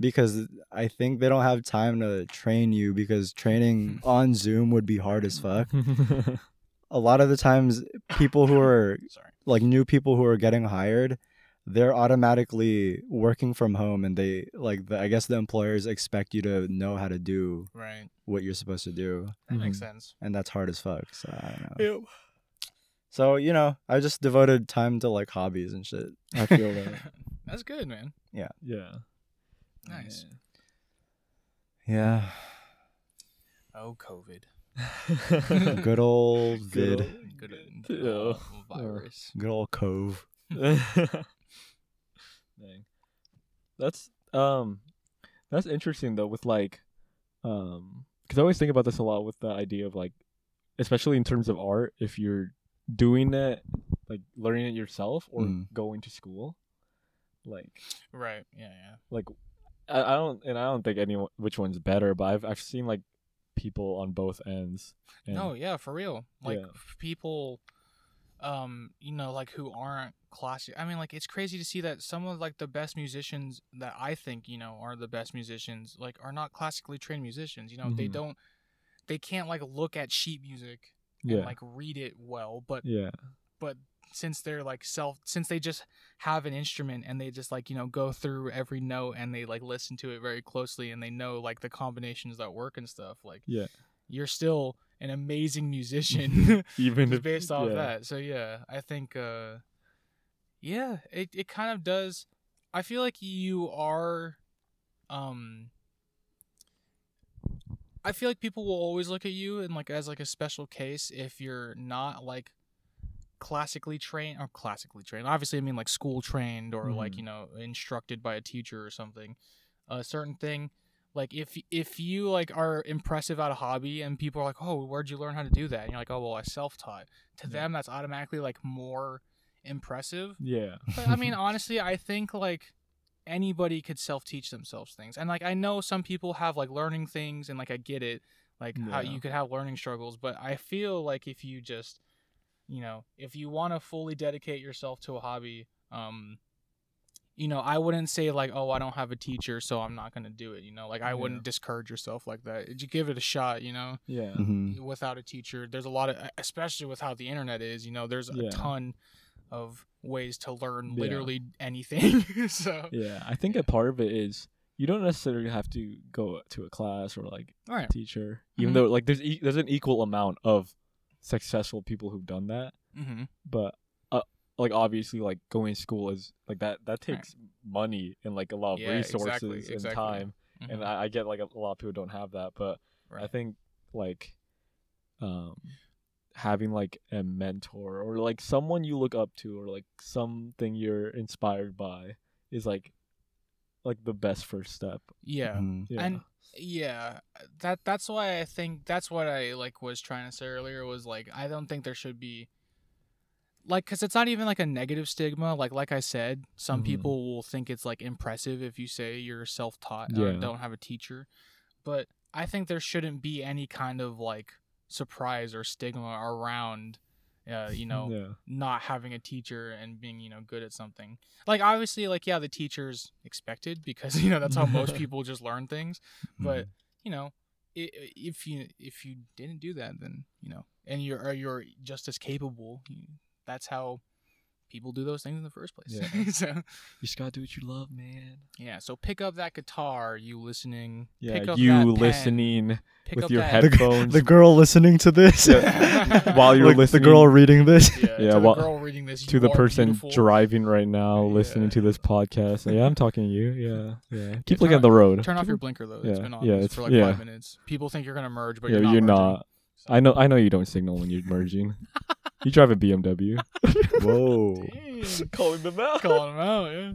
because I think they don't have time to train you because training [laughs] on Zoom would be hard as fuck [laughs] a lot of the times people who are Sorry. Like new people who are getting hired they're automatically working from home and they like the, i guess the employers expect you to know how to do Right. what you're supposed to do That makes Mhm. sense. and that's hard as fuck so i don't know so you know i just devoted time to like hobbies and shit I feel that. [laughs] That's good, man. Yeah. Yeah. Nice. yeah Oh, COVID. [laughs] good old Good vid old- Good Yeah. uh, virus. good old cove [laughs] Dang. That's um that's interesting though with like um cuz I always think about this a lot with the idea of like especially in terms of art if you're doing it like learning it yourself or Mm. going to school like Right. Yeah. Yeah. like I, I don't and I don't think anyone which one's better but I've I've seen like people on both ends and No, yeah, for real. Like Yeah. people, um, you know, like who aren't classic. I mean, like it's crazy to see that some of like the best musicians that I think you know are the best musicians, like are not classically trained musicians. You know, they Mhm. don't, they can't like look at sheet music yeah and like read it well, but yeah but since they're like self since they just have an instrument and they just like you know go through every note and they like listen to it very closely and they know like the combinations that work and stuff like yeah you're still an amazing musician [laughs] [laughs] even if based off yeah. that so yeah i think uh yeah it, it kind of does i feel like you are um i feel like people will always look at you and like as like a special case if you're not like classically trained or classically trained obviously i mean like school trained or like Mhm. you know instructed by a teacher or something a certain thing. Like if if you like are impressive at a hobby and people are like oh where'd you learn how to do that? And you're like oh well i self-taught. To Yeah. them that's automatically like more impressive. Yeah. But i mean [laughs] honestly i think like anybody could self-teach themselves things. And like i know some people have like learning things and like i get it like how you could have learning struggles but i feel like if you just you know, if you want to fully dedicate yourself to a hobby, um, you know, I wouldn't say like, oh, I don't have a teacher, so I'm not gonna do it. You know, like I wouldn't discourage yourself like that. You give it a shot. You know, Yeah. Mhm. without a teacher, there's a lot of, especially with how the internet is. You know, there's a Yeah. ton of ways to learn Yeah. literally anything. [laughs] so, Yeah. I think a part of it is you don't necessarily have to go to a class or like a teacher, even Mhm. though like there's e- there's an equal amount of successful people who've done that, Mm-hmm. but uh, like obviously like going to school is like that that Right. takes money and like a lot of Yeah, resources exactly, and exactly. time, and I, I get like a, a lot of people don't have that, but I think like um having like a mentor or like someone you look up to or like something you're inspired by is like like the best first step. yeah. Mhm. Yeah. And yeah, that that's why I think that's what I like was trying to say earlier was like I don't think there should be like cuz it's not even like a negative stigma like like I said some Mhm. people will think it's like impressive if you say you're self-taught Yeah. don't have a teacher but I think there shouldn't be any kind of like surprise or stigma around uh, you [laughs] know yeah. not having a teacher and being you know good at something. Like obviously like yeah the teachers expected because [laughs] you know that's how most [laughs] people just learn things. But you know if you if you didn't do that then you know and you're or you're just as capable that's how people do those things in the first place Yeah. [laughs] so You just gotta do what you love, man. yeah so pick up that guitar you listening Yeah, pick up you that pen, listening pick with up your that, headphones the girl listening to this Yeah. [laughs] while you're like listening the girl reading this yeah, Yeah, to the girl reading this to the person beautiful. driving right now, listening to this podcast. Yeah, I'm talking to you. Yeah, yeah. Keep turn looking at the road. Turn off your blinker though. Yeah, It's been on yeah, it's- for like yeah. five minutes. People think you're gonna merge, but yeah, you're not. you're merging. not. I know. I know you don't signal when you're merging. [laughs] you drive a BMW. [laughs] whoa Dang. Calling them out. Calling them out, yeah.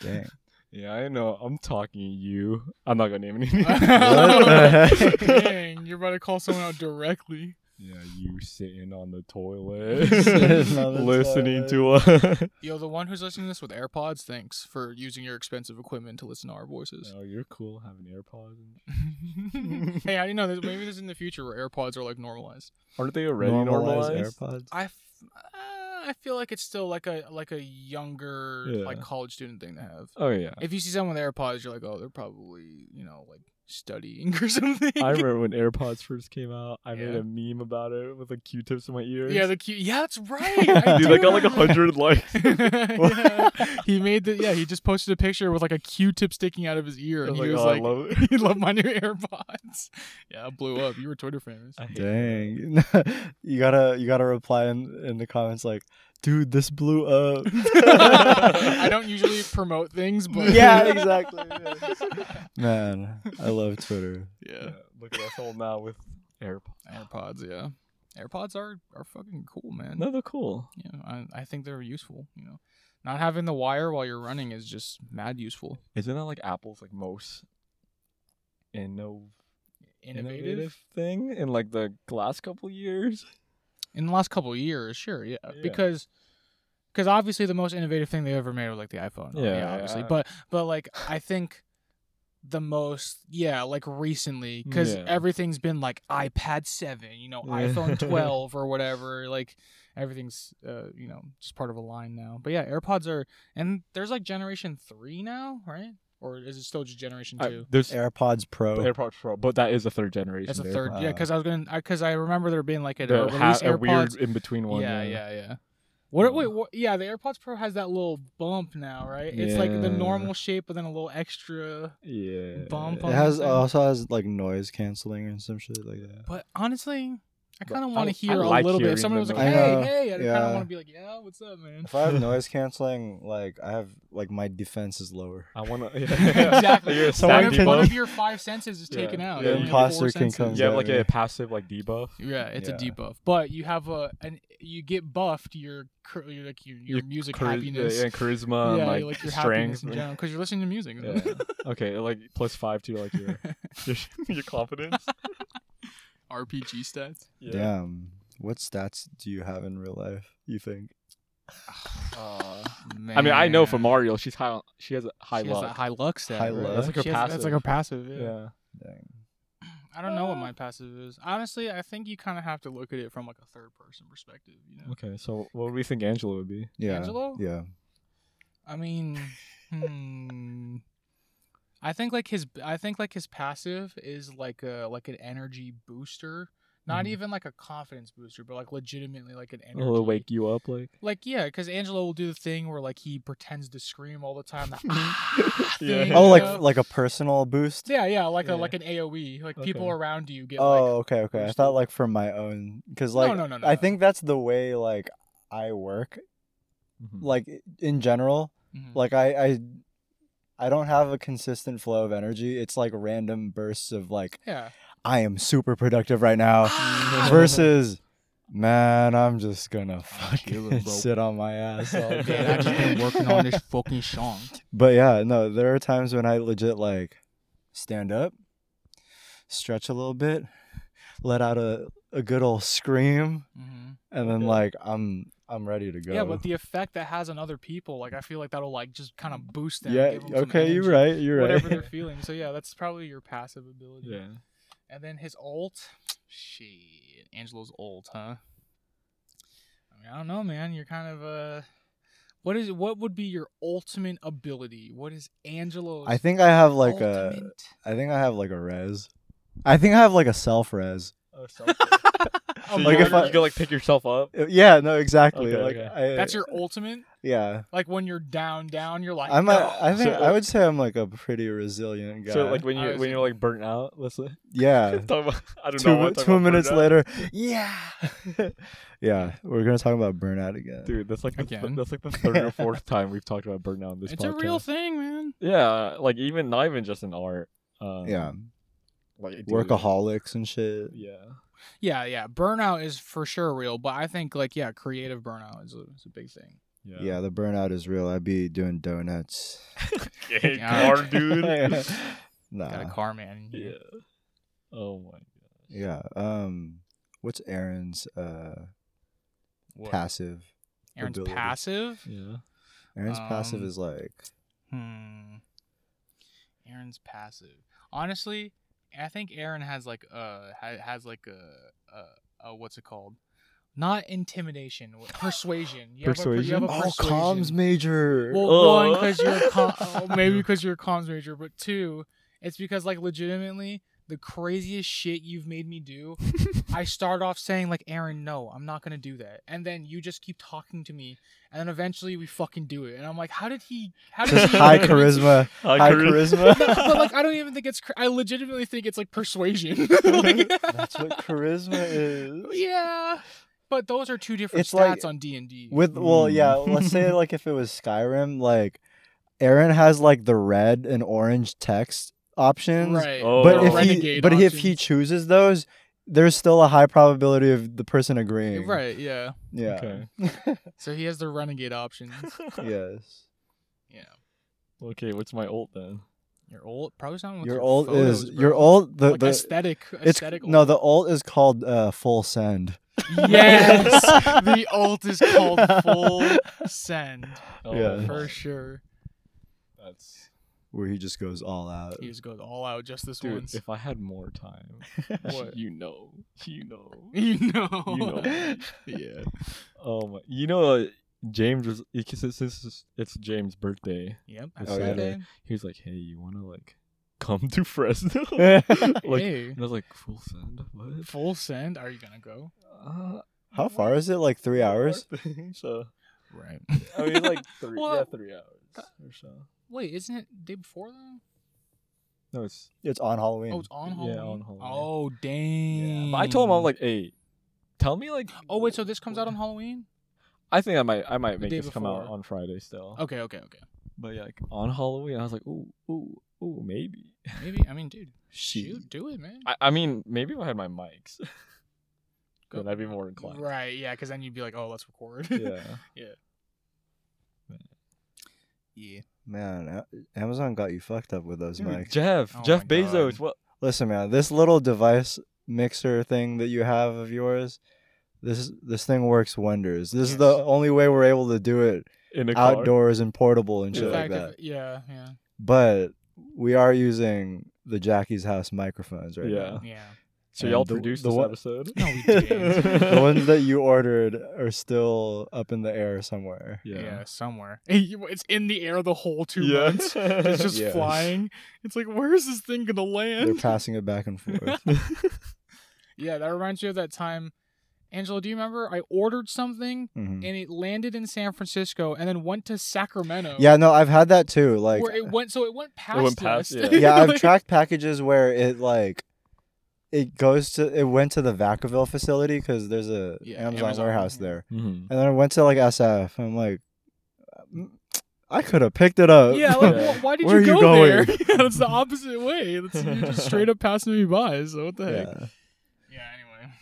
dang Yeah, I know. I'm talking to you. I'm not gonna name any [laughs] names. What the [laughs] heck? Dang, you're about to call someone out directly. Yeah, you sitting on the [laughs] toilet, on the [laughs] listening to us. [laughs] Yo, the one who's listening to this with AirPods, thanks for using your expensive equipment to listen to our voices. oh, you're cool having AirPods. Hey, I do you know? There's, maybe there's in the future where AirPods are like normalized. Aren't they already normalized normalized? AirPods I, f- uh, I feel like it's still like a like a younger Yeah. like college student thing to have. Oh yeah. If you see someone with AirPods, you're like, oh, they're probably you know like studying [laughs] or something. I remember when AirPods first came out. I made a meme about it with like Q-tips in my ears. Yeah, the Q. Yeah, that's right. [laughs] I Dude, do I got like a hundred likes. [laughs] yeah. He made the yeah. He just posted a picture with like a Q-tip sticking out of his ear, I and was he like, was "Oh, I like, love it." "He loved my new AirPods." Yeah, it blew up. You were Twitter famous. Dang. you gotta you gotta reply in in the comments like, dude, this blew up. [laughs] I don't usually [laughs] promote things, but yeah, exactly. [laughs] Man, I love Twitter. yeah. Yeah, look at us all now with AirPods. AirPods, yeah. AirPods are are fucking cool, man. No, they're cool. Yeah, I I think they're useful. You know, not having the wire while you're running is just mad useful. Isn't that like Apple's like most inno- Innovative. innovative thing in like the last couple years? In the last couple of years, sure, yeah, Yeah. because because obviously the most innovative thing they ever made was like the iPhone. Yeah, obviously, yeah. but but like I think the most yeah like recently because everything's been like iPad seven, you know, iPhone [laughs] twelve or whatever, like. Everything's, uh, you know, just part of a line now. But yeah, AirPods are, and there's like generation three now, right? Or is it still just generation I- two? there's AirPods Pro. AirPods Pro, but that is a third generation. That's a dude. third, yeah. Because I was gonna, because I, remember there being like a, The release ha- a AirPods. weird in between one. yeah, yeah, yeah. What? Yeah. Wait, what, yeah. The AirPods Pro has that little bump now, right? It's like the normal shape, but then a little extra. Yeah. Bump It on has the thing. also has like noise canceling and some shit like that. But honestly, I kind of want to hear a like little bit. If hearing somebody was like, noise. "Hey, I know, hey," I kind of want to be like, "Yeah, what's up, man?" If I have noise canceling, like I have like my defense is lower. I wanna. Yeah. [laughs] [laughs] exactly. You're a one, of, one of your five senses is Yeah. taken out. The You only have imposter can senses. come You have like Yeah. a passive like debuff. Yeah, it's Yeah. a debuff, but you have a and you get buffed your your like your, your Your music Chari- happiness. yeah, charisma, yeah, and, like, like your happiness strength. in general because you're listening to music. Yeah. okay, like plus five to like your [laughs] your, your confidence. RPG stats. Damn. What stats do you have in real life? You think? Uh, [sighs] I mean, I know for Mario, she's high. She has a high she has luck. high luck stat. High right? luck. That's like her She has- That's like her passive. Yeah. yeah. Dang. I don't know what my passive is. Honestly, I think you kind of have to look at it from like a third person perspective. You know, Okay, so what do we think Angela would be? Yeah. Angelo? Yeah. I mean, hmm. I think like his I think like his passive is like a like an energy booster. Not Mhm. even like a confidence booster, but like legitimately like an energy. Will wake you up like? Like yeah, because Angelo will do the thing where like he pretends to scream all the time. That, ah, [laughs] Yeah. thing, Oh, like know? like a personal boost. yeah, yeah, like Yeah. a like an AOE. Like people around you get Oh, like okay, okay. I thought like from my own, because like no, no, no, I no. think that's the way like I work. Mhm. Like in general, Mhm. like I I I don't have a consistent flow of energy. It's like random bursts of like yeah. I am super productive right now [gasps] versus man, I'm just gonna fucking [laughs] sit on my ass all Man, day. I just been working on this [laughs] fucking song. But yeah, no, there are times when I legit like stand up, stretch a little bit, let out a, a good old scream, hmm and then Okay. like I'm I'm ready to go. Yeah, but the effect that has on other people, like I feel like that'll like just kind of boost them. yeah, give 'em some okay, you're right, you're right. Whatever they're [laughs] feeling. So yeah, that's probably your passive ability. yeah. And then his ult, shit, Angelo's ult, huh? I mean, I don't know, man. You're kind of uh, what is what would be your ultimate ability? What is Angelo's? I think I have like a ultimate? I think I have like a res. I think I have like a self res. Oh, so Like you, if I- you go like pick yourself up. Yeah, no, exactly. Okay, like okay. I, That's your ultimate. yeah. Like when you're down, down, you're like. I'm a, "No." I think So- I would say I'm like a pretty resilient guy. So like when you was when you're like burnt out, let's say. [laughs] yeah. [laughs] About- I don't two know. mi- what, talk two minutes later, [laughs] yeah, yeah, we're gonna talk about burnout again. Dude, that's like the, that's like the third or fourth time we've talked about burnout in this It's podcast. a real thing, man. Yeah, like even not even just in art. Um, yeah, like dude, workaholics and shit. Yeah, Yeah, yeah. Burnout is for sure real, but I think like yeah, creative burnout is a, is a big thing. yeah, Yeah, the burnout is real. I'd be doing donuts. [laughs] Hey, [laughs] [laughs] car dude. nah. Got a car man. yeah. Oh my god. Yeah. Um, what's Aaron's uh What? passive? Aaron's ability. passive. Yeah. Aaron's passive Um, is like Hmm. Aaron's passive. Honestly, I think Aaron has like uh has like a, a, a what's it called? Not intimidation, [gasps] persuasion. You have a you have Persuasion? a oh, comms major. Well, Oh. one because you're a com- [laughs] oh, maybe because you're a comms major, but two, it's because like legitimately the craziest shit you've made me do. [laughs] I start off saying like, Aaron, no, I'm not gonna do that, and then you just keep talking to me, and then eventually we fucking do it, and I'm like, how did he? How did Just he high convince me?" charisma. [laughs] High [laughs] No, charisma. but like, I don't even think it's. cr- I legitimately think it's like persuasion. Like- That's what charisma is. yeah, but those are two different It's stats like- on D and D. With well, yeah. Mm. Let's say like if it was Skyrim, like Aaron has like the red and orange text options. right? Oh. But the if he renegade but if he chooses those, there's still a high probability of the person agreeing. right, yeah. Yeah. Okay. [laughs] So he has the renegade options. [laughs] yes. Yeah. okay, what's my ult then? Your old probably sound with Your your ult photos, is bro. your ult the like the aesthetic it's aesthetic no the ult is called uh full send. [laughs] yes the ult is called full send Oh, Yeah. for sure That's Where he just goes all out. he just goes all out just this dude. once If I had more time, [laughs] What? [laughs] you know, you know, [laughs] you know you know. yeah Oh my! You know, uh, James was since it's, it's James' birthday. yep Oh, that's yeah. He was like, "Hey, you wanna like come to Fresno?" like, hey and I was like, "Full send? What?" full send are you gonna go Uh, How far is it? Like three hours? so right I mean, like three, Well, yeah, three hours or so. Wait isn't it day before though No, it's It's on Halloween. oh it's on Halloween. Yeah, on Halloween. oh dang yeah. But I told him I'm like, "Hey, tell me like." oh wait so this comes out on Halloween I think I might I might make this come out on Friday still. okay okay okay But yeah, like on Halloween, I was like, "Ooh, ooh, ooh, maybe." maybe I mean dude [laughs] Shit. shoot do it man I, I mean, maybe if I had my mics, [laughs] then I'd be more inclined. Right, yeah, because then you'd be like, oh, let's record. Yeah. [laughs] yeah. Man, Amazon got you fucked up with those Dude, mics. Jeff, Oh Jeff Bezos. God. What? Listen, man, this little device mixer thing that you have of yours, this this thing works wonders. This is the only way we're able to do it In a car? outdoors and portable and In shit like that. if- yeah, yeah. But we are using the Jackie's House microphones right Yeah. now. Yeah. So And y'all the- produced the this one- episode? [laughs] No, we didn't. the ones that you ordered are still up in the air somewhere. Yeah. somewhere. [laughs] It's in the air the whole two Yeah. months. It's [laughs] just Yeah. flying. It's like, where's this thing gonna land? They're passing it back and forth. yeah, that reminds you of that time. Angela, do you remember I ordered something Mhm. and it landed in San Francisco and then went to Sacramento? Yeah, no, I've had that too. Like, where it went, so it went past. It went past, yeah. yeah, I've Like- tracked packages where it like it goes to it went to the Vacaville facility because there's a Yeah, Amazon, Amazon, warehouse yeah. there, Mhm. and then I went to like SF. And I'm like, "Mm, I could have picked it up. Yeah, like, [laughs] Yeah. why did Where you are you go going? there? [laughs] yeah, [laughs] it's the opposite way. That's, you're just straight up passing me by. So what the heck? Yeah. Yeah. Anyway.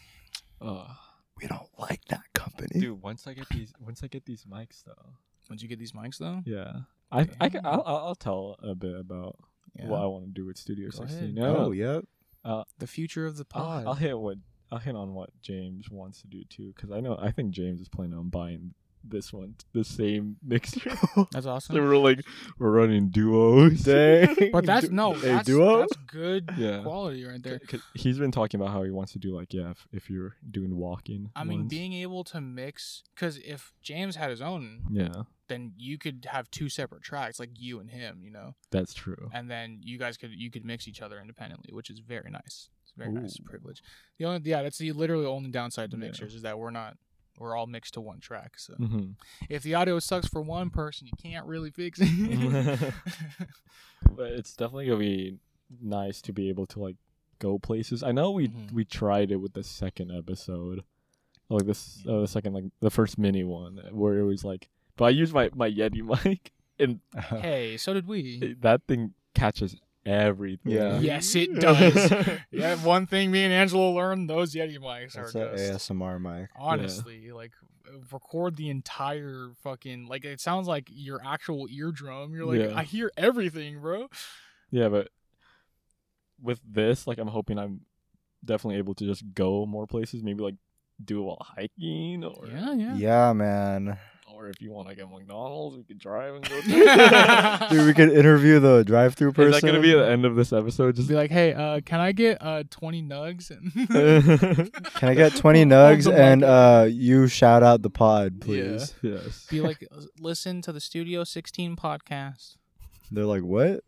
Ugh. we don't like that company. Dude, once I get these, once I get these mics though, Once you get these mics though. yeah, I, I, Okay. I'll, I'll tell a bit about Yeah. what I want to do with Studio Go 16. ahead. No, Oh, yep. Uh, the future of the I'll, pod. I'll hit what I'll hit on what James wants to do too, because I know I think James is planning on buying this one, the same [laughs] mixture. That's awesome. we're like we're running duos. Dang. [laughs] But that's no, a that's, duo? that's good Yeah. quality right there. 'Cause he's been talking about how he wants to do like yeah, if, if you're doing walking. I mean, being able to mix, because if James had his own, yeah, then you could have two separate tracks, like you and him, you know, that's true. and then you guys could you could mix each other independently, which is very nice. It's a very nice privilege. The only yeah, that's the literally only downside to Yeah. mixers is that we're not we're all mixed to one track. So hmm if the audio sucks for one person, you can't really fix it. [laughs] but it's definitely gonna be nice to be able to like go places. I know we Mhm. we tried it with the second episode, like this uh, the second like the first mini one where it was like, but I used my my Yeti [laughs] mic and hey, so did we. that thing catches everything. Yeah. Yes, it does. [laughs] Yeah, one thing me and Angelo learned: those Yeti mics That's are an just ASMR mic. honestly like uh, record the entire fucking like it sounds like your actual eardrum. You're like, Yeah. I hear everything, bro. yeah, but with this, like, I'm hoping I'm definitely able to just go more places. Maybe like do it while hiking, or Yeah, yeah. Yeah, man. Or if you want to get McDonald's, we could drive and go. [laughs] [laughs] Dude, we could interview the drive-through person. Is that gonna be the end of this episode? Just Be like, hey, uh, can I get uh twenty nugs? [laughs] Can I get 20 nugs and uh you shout out the pod, Yeah. please? yes. Be like, uh, listen to the Studio 16 podcast. They're like, "What?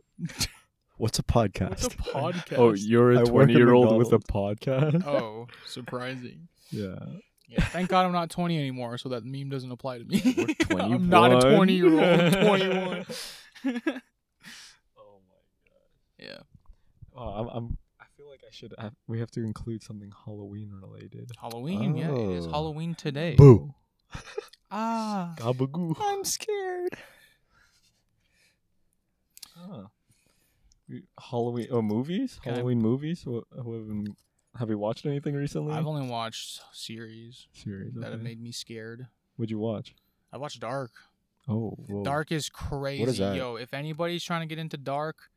What's a podcast?" What's a podcast? Oh, you're I a work at 20 year old with a podcast. Oh, surprising. Yeah. Yeah, thank God I'm not 20 anymore, so that meme doesn't apply to me. We're [laughs] I'm not a 20 year old. [laughs] 21. Oh my god. yeah. Oh, I'm, I'm. I feel like I should. Have, we have to include something Halloween related. Halloween, yeah, it is Oh. Halloween today. Boo. [laughs] Ah. Gabagoo. I'm scared. Huh. Halloween. Oh, movies. Can I- Halloween movies. What, what have, been, have you watched anything recently? I've only watched series Series. that have okay. made me scared. What'd you watch? I watched Dark. Oh, whoa. Dark is crazy. that? Yo, if anybody's trying to get into Dark,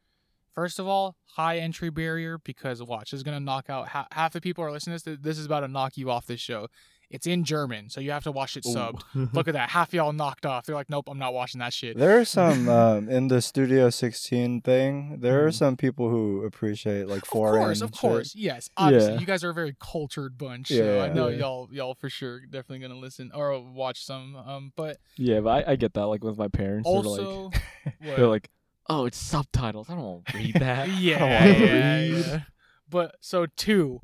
first of all, high entry barrier because watch this is gonna knock out ha- half the people are listening to this. This is about to knock you off this show. It's in German, so you have to watch it subbed. [laughs] Look at that, half y'all knocked off. They're like, nope, I'm not watching that shit. There are some [laughs] um, in the Studio 16 thing. There are Mhm. some people who appreciate like foreign. Of foreign. course, of shit. course, yes. Obviously, Yeah. you guys are a very cultured bunch. so Yeah, I know yeah. y'all, y'all for sure definitely gonna listen or watch some. Um, but yeah, but I, I get that. Like with my parents, they're like, also, [laughs] they're like, oh, it's subtitles. I don't want to read that. I don't yeah, yeah, read." yeah. But so two,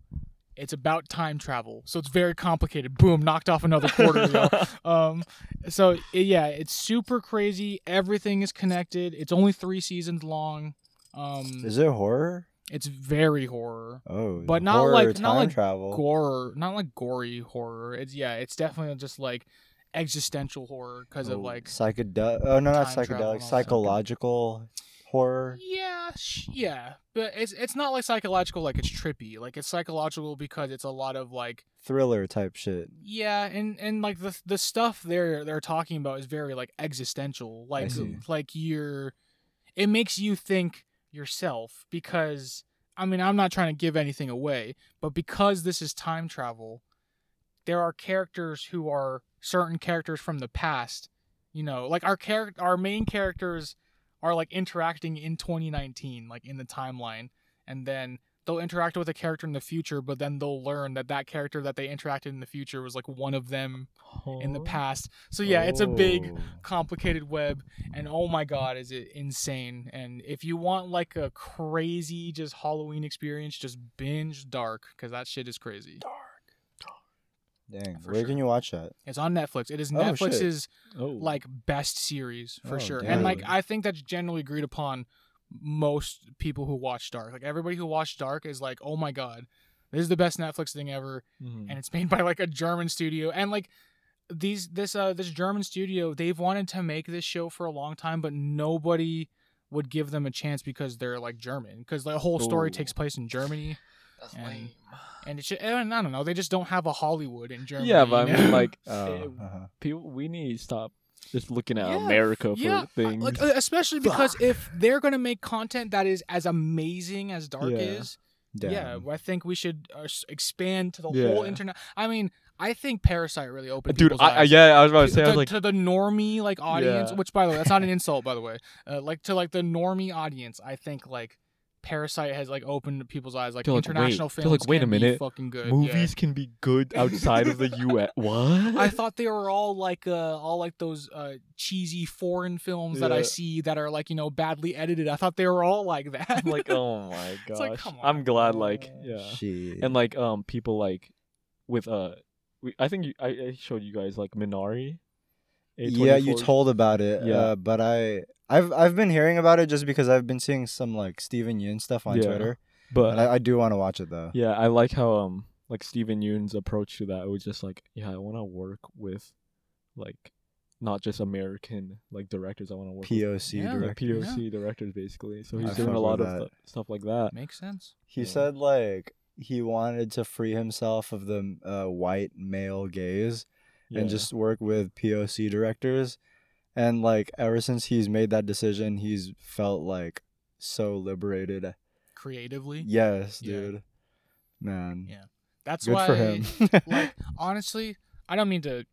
it's about time travel, so it's very complicated. Boom, knocked off another quarter. yo. [laughs] Um, so it- yeah, it's super crazy. Everything is connected. It's only three seasons long. Um, Is it horror? it's very horror. Oh, But not horror, like- not like travel. gore, not like gory horror. It's yeah, it's definitely just like existential horror because of Oh. like Psychedelic. Oh no, not Time travel and all psychedelic. Psychological horror. yeah, sh- yeah, but it's it's not like psychological like it's trippy. Like it's psychological because it's a lot of like Thriller type shit. yeah, and and like the the stuff they're they're talking about is very like existential. Like like you're it makes you think yourself because I mean, I'm not trying to give anything away, but because this is time travel, there are characters who are certain characters from the past. You know, like our character, our main characters are like interacting in 2019, like in the timeline, and then they'll interact with a character in the future, but then they'll learn that that character that they interacted in the future was like one of them in the past. So yeah, it's a big Oh. complicated web and oh my god is it insane and if you want like a crazy just halloween experience just binge dark because that shit is crazy Dang. For Where sure. can you watch that? it's on netflix it is Oh, netflix's Oh, like best series for Oh, sure and like i think that's generally agreed upon most people who watch dark like everybody who watched dark is like oh my god this is the best netflix thing ever mhm. and it's made by like a German studio and like these this uh this German studio they've wanted to make this show for a long time but nobody would give them a chance because they're like German because the whole story Ooh. takes place in Germany That's and- lame. and it's just, I don't know they just don't have a Hollywood in Germany Yeah, but I mean, like, [laughs] eh, uh-huh. people, we need to stop just looking at Yeah, America for yeah, things. like uh, especially because if they're gonna make content that is as amazing as Dark Yeah. is yeah I think we should uh, expand to the Yeah. whole internet I mean I think Parasite really opened Dude, people's I, I eyes. yeah, I was about to to, say, I was to- like, to the normie like audience, Yeah. which by the way, that's not an insult, by the way. Uh, like to like the normie audience, I think like Parasite has like opened people's eyes. Like like, international wait- films, like, wait a can be minute, fucking good. yeah. movies can be good outside of the [laughs] U.S. What? I thought they were all like uh all like those uh cheesy foreign films that I see that are like you know badly edited. I thought they were all like that. I'm like, [laughs] oh my It's gosh. like, come I'm on. glad, like, yeah, Shit. and like, um, people like with uh, we, I think you, I, I showed you guys like Minari. yeah, you told about it. Yeah. Uh, but I I've I've been hearing about it just because I've been seeing some like Steven Yeun stuff on Yeah. Twitter. but I, I do want to watch it though. Yeah, I like how um like Steven Yeun's approach to that. It was just like, yeah, I want to work with like not just American like directors. I want to work with POC Yeah. like, director. POC directors basically. So I he's doing a lot of th- stuff like that. Makes sense. He Yeah. said like he wanted to free himself of the uh, white male gaze Yeah. and just work with POC directors. And like ever since he's made that decision, he's felt like so liberated. Creatively, Yes, Yeah. dude. Man. Yeah. that's Good why. for him. like [laughs] honestly, I don't mean to. Uh,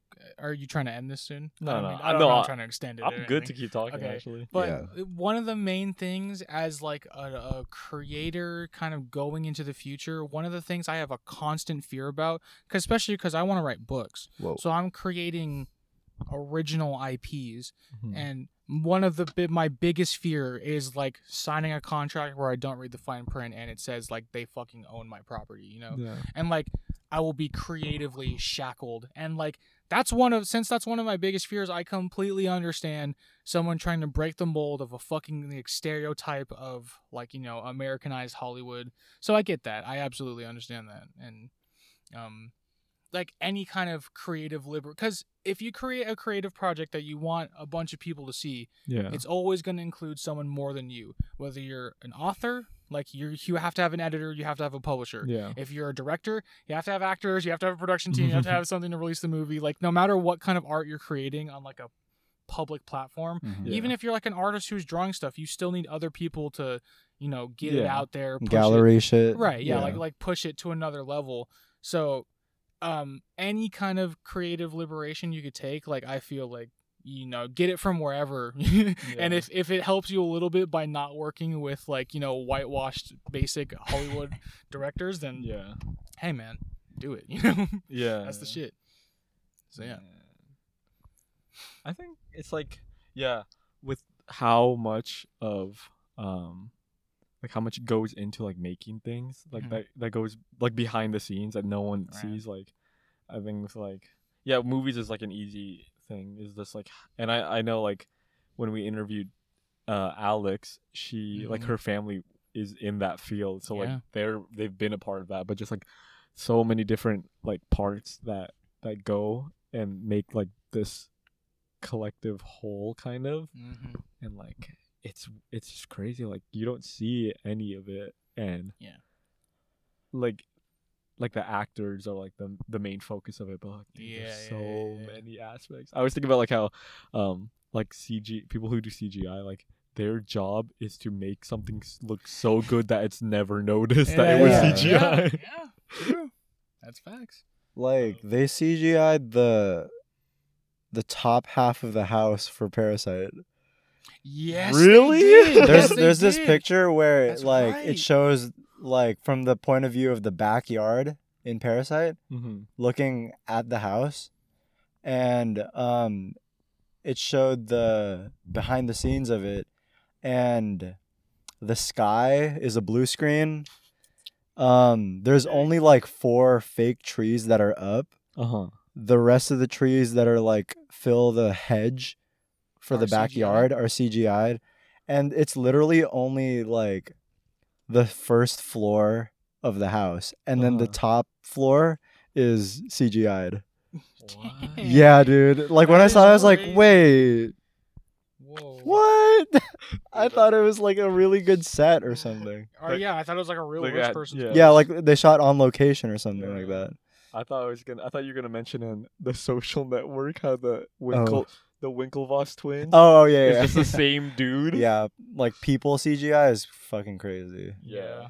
are you trying to end this soon? No, I don't no, mean, I- I don't no, know. I- I'm trying to extend it. I'm good to keep talking Okay. actually. But Yeah. one of the main things as like a, a creator kind of going into the future, one of the things I have a constant fear about, cause especially because I want to write books. Whoa. So I'm creating original IPs, Mhm. and one of the my biggest fear is like signing a contract where I don't read the fine print and it says like they fucking own my property, you know? yeah. and like I will be creatively shackled. And like that's one of since that's one of my biggest fears, I completely understand someone trying to break the mold of a fucking like, stereotype of like, you know, Americanized Hollywood. So I get that. I absolutely understand that. And um like any kind of creative liber because if you create a creative project that you want a bunch of people to see, Yeah. it's always going to include someone more than you. Whether you're an author, like you you have to have an editor, you have to have a publisher. yeah. If you're a director, you have to have actors, you have to have a production team, you have to [laughs] have something to release the movie. Like no matter what kind of art you're creating on like a public platform, Mhm. Yeah. even if you're like an artist who's drawing stuff, you still need other people to, you know, get it out there, push it- Gallery shit. right? Yeah, Yeah. like like push it to another level. So, um, any kind of creative liberation you could take, like I feel like you know, get it from wherever. [laughs] and if if it helps you a little bit by not working with like you know whitewashed basic Hollywood [laughs] directors, then Yeah. hey man, do it. [laughs] You know, Yeah. that's the shit. So yeah, I think it's like yeah, with how much of um like how much goes into like making things like Mhm. that that goes like behind the scenes that no one Right. sees like I think with like yeah, movies is like an easy thing is this like and I I know like when we interviewed uh Alex, she like Mhm. her family is in that field so Yeah. like they're they've been a part of that but just like so many different like parts that that go and make like this collective whole kind of mm-hmm. and like it's it's just crazy like you don't see any of it and Yeah. like like the actors are like the the main focus of it but like dude, Yeah, there's yeah, so yeah, yeah. many aspects i was thinking about like how um like cg people who do cgi like their job is to make something look so good that it's never [laughs] noticed that it was Yeah. cgi Yeah, yeah, true. That's facts. Like they CGI'd the the top half of the house for Parasite. Yes. Really? They did. There's Yes, they there's this did. picture where That's like right. it shows like from the point of view of the backyard in Parasite, Mm-hmm. looking at the house, and um, it showed the behind the scenes of it, and the sky is a blue screen. Um, there's only like four fake trees that are up. Uh huh. The rest of the trees that are like fill the hedge for Are the CGI? backyard are CGI'd, and it's literally only like the first floor of the house, and then the Uh-huh. top floor is CGI'd. What? Yeah, dude. Like when I saw it, I was like, wait, Whoa. what? [laughs] I thought it was like a really good set or [laughs] something. Oh Like- yeah, I thought it was like a real like rich person. yeah. Yeah, like they shot on location or something like that. I thought I was gonna. I thought you were gonna mention in the [laughs] Social Network how the Winkle, the Winklevoss twins. Oh, yeah, is yeah. just the [laughs] same dude. yeah, like people CGI is fucking crazy. Yeah.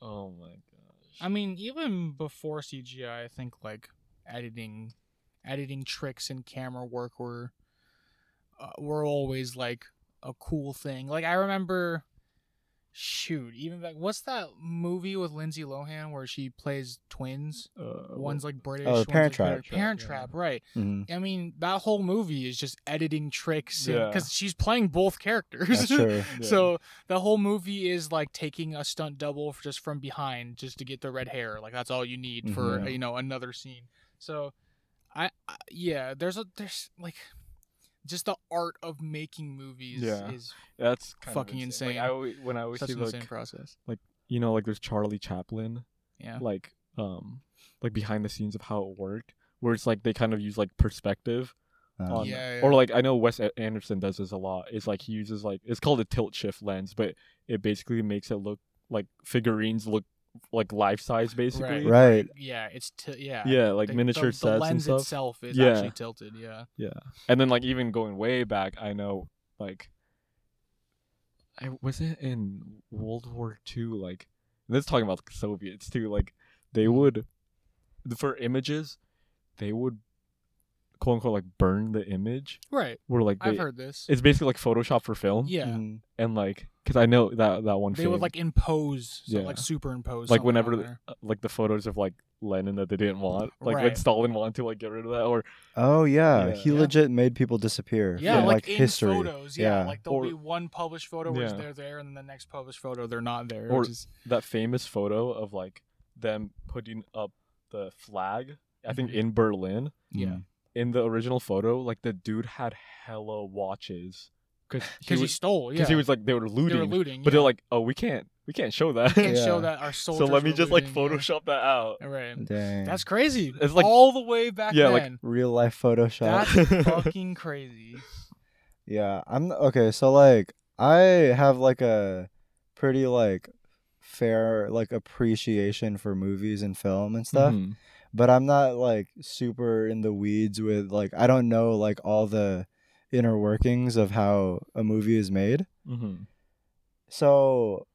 Oh my gosh. I mean, even before CGI, I think like editing, editing tricks and camera work were, uh, were always like a cool thing. Like I remember, shoot, even back, what's that movie with Lindsay Lohan where she plays twins? uh, One's like British. Oh, one's Parent like Trap. Parent, Parent Yeah. Trap, right? Mhm. I mean, that whole movie is just editing tricks Yeah. because she's playing both characters. That's [laughs] true. Yeah. So the whole movie is like taking a stunt double f- just from behind just to get the red hair. Like that's all you need for Mhm. you know another scene. So I, I yeah, there's a there's like just the art of making movies Yeah. is that's kind of fucking Like, insane. I always, when I always such see an like insane process. Like you know like there's Charlie Chaplin Yeah. like um like behind the scenes of how it worked where it's like they kind of use like perspective Um, on Yeah, or like I know Wes Anderson does this a lot. It's like he uses like it's called a tilt shift lens, but it basically makes it look like figurines look like life size basically. Right. Yeah, it's t- yeah. Yeah, like The- miniature the, the sets and lens stuff. itself is Yeah. actually tilted. Yeah. Yeah. And then like even going way back, I know like I was it in World War Two, like and this is talking about the Soviets too, like they would for images, they would quote unquote like burn the image. Right. Where like they, I've heard this. it's basically like Photoshop for film. yeah. mhm. And like because I know that that one They thing, would like impose, so Yeah. like superimpose. like whenever the- uh, like the photos of like Lenin that they didn't want, like when Stalin wanted to like get rid of that, or Oh yeah, Yeah. he Yeah. legit made people disappear Yeah, from like, like, in history. photos. Yeah, Yeah. like there'll Or- be one published photo where Yeah. they're there, and then the next published photo they're not there. Or- is, that famous photo of like them putting up the flag. I think Mhm. in Berlin. yeah, In the original photo, like the dude had hella watches because because he, was stole. Yeah, because he was like they were looting, they were looting. but yeah. they're like, oh, we can't we can't show that. can't show that our soldiers. so let me were just like looting, yeah. Photoshop that out. Right. Dang. That's crazy. It's like- all the way back Yeah, like- real life Photoshop. That's [laughs] fucking crazy. Yeah, I'm okay. So like, I have like a pretty like fair like appreciation for movies and film and stuff, Mhm. but I'm not like super in the weeds with like I don't know like all the inner workings of how a movie is made. Mhm. So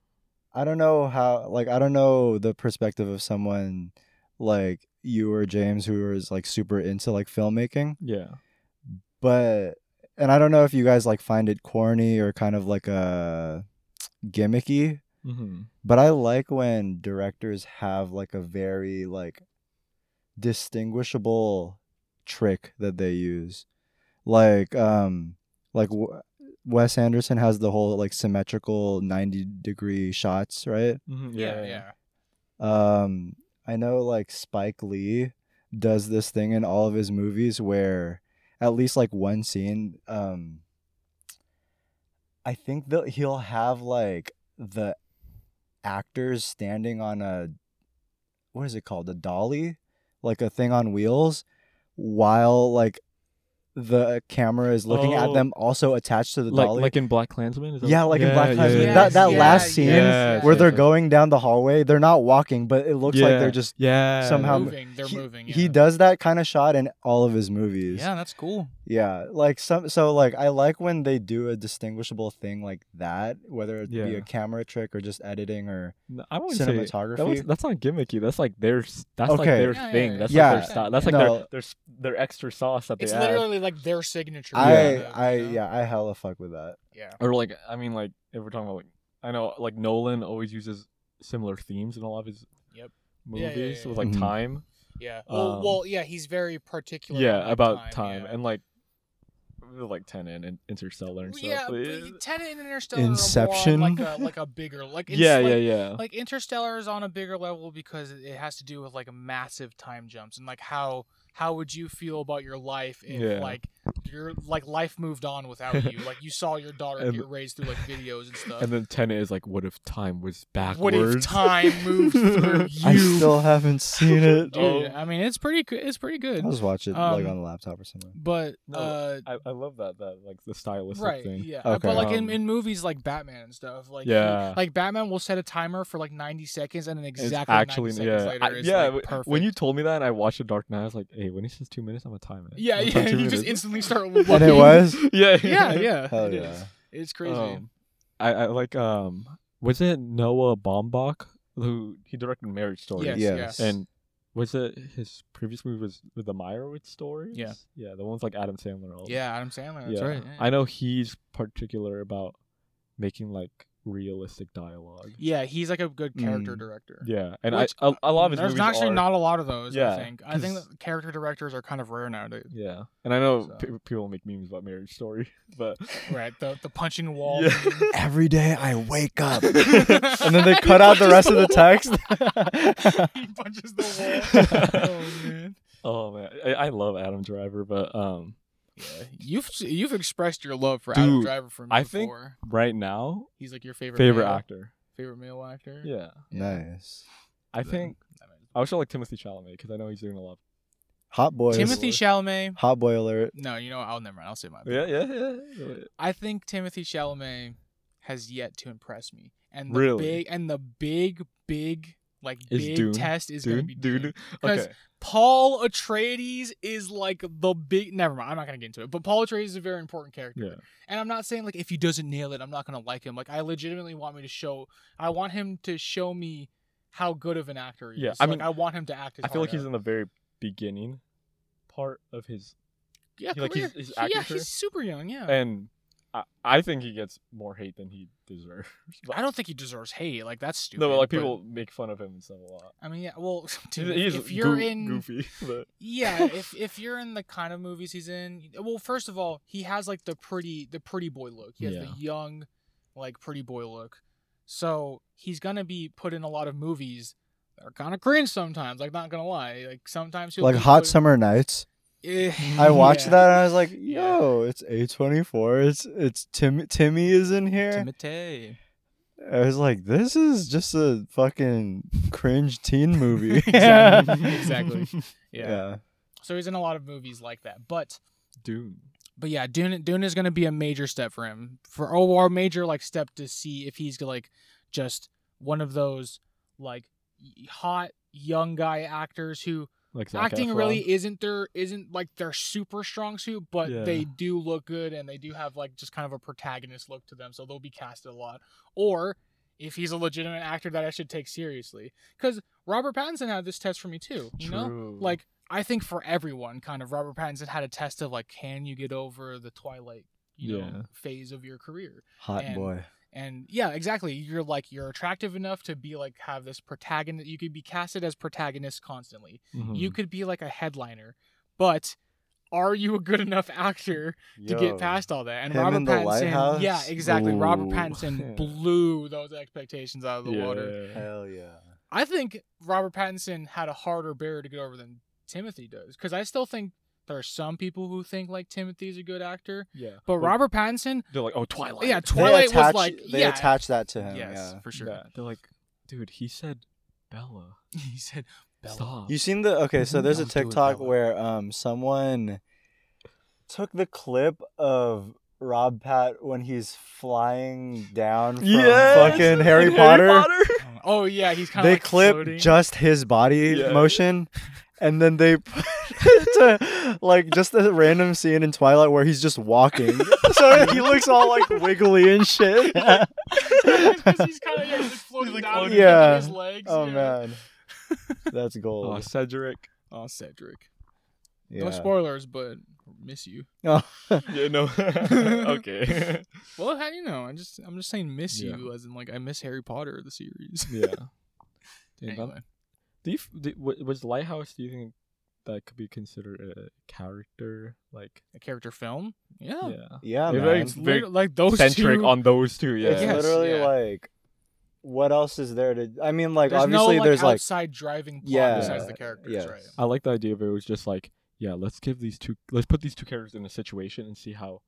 I don't know how like I don't know the perspective of someone like you or James who is like super into like filmmaking. Yeah. but and I don't know if you guys like find it corny or kind of like a gimmicky, Mm-hmm. but I like when directors have like a very like distinguishable trick that they use. Like um like W- Wes Anderson has the whole like symmetrical 90 degree shots, right? Mm-hmm. Yeah, yeah. Um, I know like Spike Lee does this thing in all of his movies where at least like one scene, um, I think that he'll have like the actors standing on a what is it called a dolly, like a thing on wheels, while like the uh, camera is looking at Oh. them also attached to the Like dolly. like in Black Klansman. Is that Yeah, what- like in Black Klansman. yeah, That- that yeah. last scene Yeah, where yeah, they're yeah. going down the hallway, they're not walking, but it looks like they're just yeah somehow- They're moving. They're he, moving. Yeah. he does that kind of shot in all of his movies. Yeah, that's cool. Yeah, like some so like I like when they do a distinguishable thing like that, whether it be a camera trick or just editing or No, I wouldn't say that was, cinematography. that's not gimmicky. That's like their s- that's like their Yeah, yeah, thing. yeah. That's Yeah. like their style. That's like No. their, their their extra sauce that they It's add. literally like their signature. I kind I you know? yeah, I hella fuck with that. yeah. Or like I mean like if we're talking about like I know like Nolan always uses similar themes in a lot of his Yep. Yeah, yeah, movies yeah, with like yeah. time. Yeah. Well, Um, well, yeah, he's very particular. yeah, on, like, about time, yeah. and like like Tenet and Interstellar and stuff. yeah, but but Tenet and Interstellar Inception? are more like a like a bigger like [laughs] it's yeah, like, yeah, yeah. like Interstellar is on a bigger level because it has to do with like massive time jumps and like how how would you feel about your life if Yeah. like your like life moved on without you like you saw your daughter And- get raised through like videos and stuff and then Tenet is like, what if time was backwards? what if time moved [laughs] through you I still haven't seen it. Dude, Oh. I mean it's pretty good it's pretty good I'll just watch it like Um, on a laptop or something. but No, uh I, I love that that like the stylistic right thing. yeah Okay. but like in, Um, in movies like batman and stuff like he- Yeah. like batman will set a timer for like 90 seconds and then exactly it's actually 90 seconds yeah, later I- it's yeah. like perfect when you told me that, and I watched The Dark Knight, I was like, hey, when he says two minutes, I'm gonna time it. yeah yeah gonna time two you just instantly start [laughs] And it was? [laughs] yeah, yeah [laughs] yeah Hell it yeah. is. it's crazy Um, I, I like um, was it Noah Baumbach who he directed Marriage Story? Yes, Yes. And was it his previous movie was with the Meyerowitz stories? Yeah. yeah, the ones like Adam Sandler. all- yeah adam sandler that's yeah. right yeah. I know he's particular about making like realistic dialogue. yeah he's like a good character Mm. director Yeah, and Which, I a, a lot of his there's movies actually are, not a lot of those i Yeah, think i think that character directors are kind of rare nowadays Yeah, and I know So. pe- people make memes about Marriage Story, [laughs] but [laughs] right the, the punching wall Yeah. [laughs] Every day I wake up. and and then they cut out the rest of the text. he punches the wall oh man oh man, I, I love Adam Driver, but um, Yeah, you've you've expressed your love for Adam Dude, Driver for me I think- before. right now, He's like your favorite favorite male, actor. favorite male actor. Yeah, nice. I Then- think I also like Timothy Chalamet because I know he's doing a lot. Hot boy. Timothy Chalamet. Hot boy alert. No, you know, I'll never mind. I'll say my. Yeah, yeah, yeah. I think Timothy Chalamet has yet to impress me, and the Really? big and the big big like Is big Dune. test is gonna be dude. Dune. [laughs] 'Cause Okay. Paul Atreides is like the big. Never mind. I'm not gonna get into it. But Paul Atreides is a very important character. Yeah. And I'm not saying like if he doesn't nail it, I'm not gonna like him. Like I legitimately want me to show. I want him to show me how good of an actor he Yeah, is. I Like, mean, I want him to act. I feel like heart he's in the very beginning part of his, yeah, he- like, career. he's- yeah, he's super young. Yeah. and I, I think he gets more hate than he deserves. But- I don't think he deserves hate. Like that's stupid. no, but like but- people make fun of him and stuff a lot. I mean, yeah. Well, [laughs] He's, dude, he's if you're goo- in, goofy, [laughs] but yeah, if if you're in the kind of movies he's in, well, first of all, he has like the pretty the pretty boy look. He has Yeah. the young, like pretty boy look. So he's gonna be put in a lot of movies that are kind of cringe sometimes. Like not gonna lie, like sometimes he'll Like be Hot put- Summer Nights. Eh, I watched yeah. that and I was like, yo, it's A24. It's it's Tim Timmy is in here. Timothy. I was like, this is just a fucking cringe teen movie. [laughs] Exactly. [laughs] Exactly. Yeah. yeah. So he's in a lot of movies like that, but. Dune. but yeah, Dune Dune is gonna be a major step for him for oh, or a major like step to see if he's like just one of those like hot young guy actors who Like Zac acting Efron. really isn't their isn't like their super strong suit, but Yeah. they do look good and they do have like just kind of a protagonist look to them, so they'll be casted a lot. Or if he's a legitimate actor that I should take seriously, because Robert Pattinson had this test for me too. You know, True. like I think for everyone, kind of Robert Pattinson had a test of like, can you get over the Twilight, you Yeah. know, phase of your career? Hot And- boy. And yeah, exactly. You're like you're attractive enough to be like have this protagonist. You could be casted as protagonist constantly. Mhm. You could be like a headliner, but are you a good enough actor to Yo. get past all that? And Him Robert in The Pattinson, Lighthouse? yeah, exactly. Robert Pattinson [laughs] blew those expectations out of the yeah. water. Hell yeah. I think Robert Pattinson had a harder barrier to get over than Timothy does, because I still think there are some people who think like Timothy's a good actor, Yeah. but Like, Robert Pattinson, They're like, oh, Twilight. yeah, They Twilight was like, they yeah, attach that to him. yes, Yeah. for sure. Yeah. They're like, dude, he said Bella. [laughs] he said, Bella. Stop. You seen the okay? So there's a Don't do it, TikTok where um someone took the clip of Rob Pat when he's flying down from Yes! fucking Harry, Potter. [laughs] Oh yeah, he's kind of They like clip floating. just his body Yeah. motion, [laughs] and then they put it to like just a random scene in Twilight where he's just walking, [laughs] so he looks all like wiggly and shit. [laughs] Because he's kind of yeah, like floating like down Yeah. his legs. oh yeah. man, [laughs] that's gold. Oh. Cedric. Oh, Cedric. Yeah. No spoilers, but miss you. Oh. yeah, no. okay. Well, how do you know? I just I'm just saying miss Yeah. you as in like I miss Harry Potter the series. yeah. Damn, anyway. do you, do, was Lighthouse? Do you think that could be considered a character? Like, A character film? Yeah. yeah, Yeah, They're man. very- It's lit- like those centric two, on those two. Yeah. It's Yes, literally yeah. like, what else is there to? I mean, like there's obviously no, like, there's like outside driving plot Yeah, besides the characters, yes. right? I like the idea of it was just like, yeah, let's give these two, let's put these two characters in a situation and see how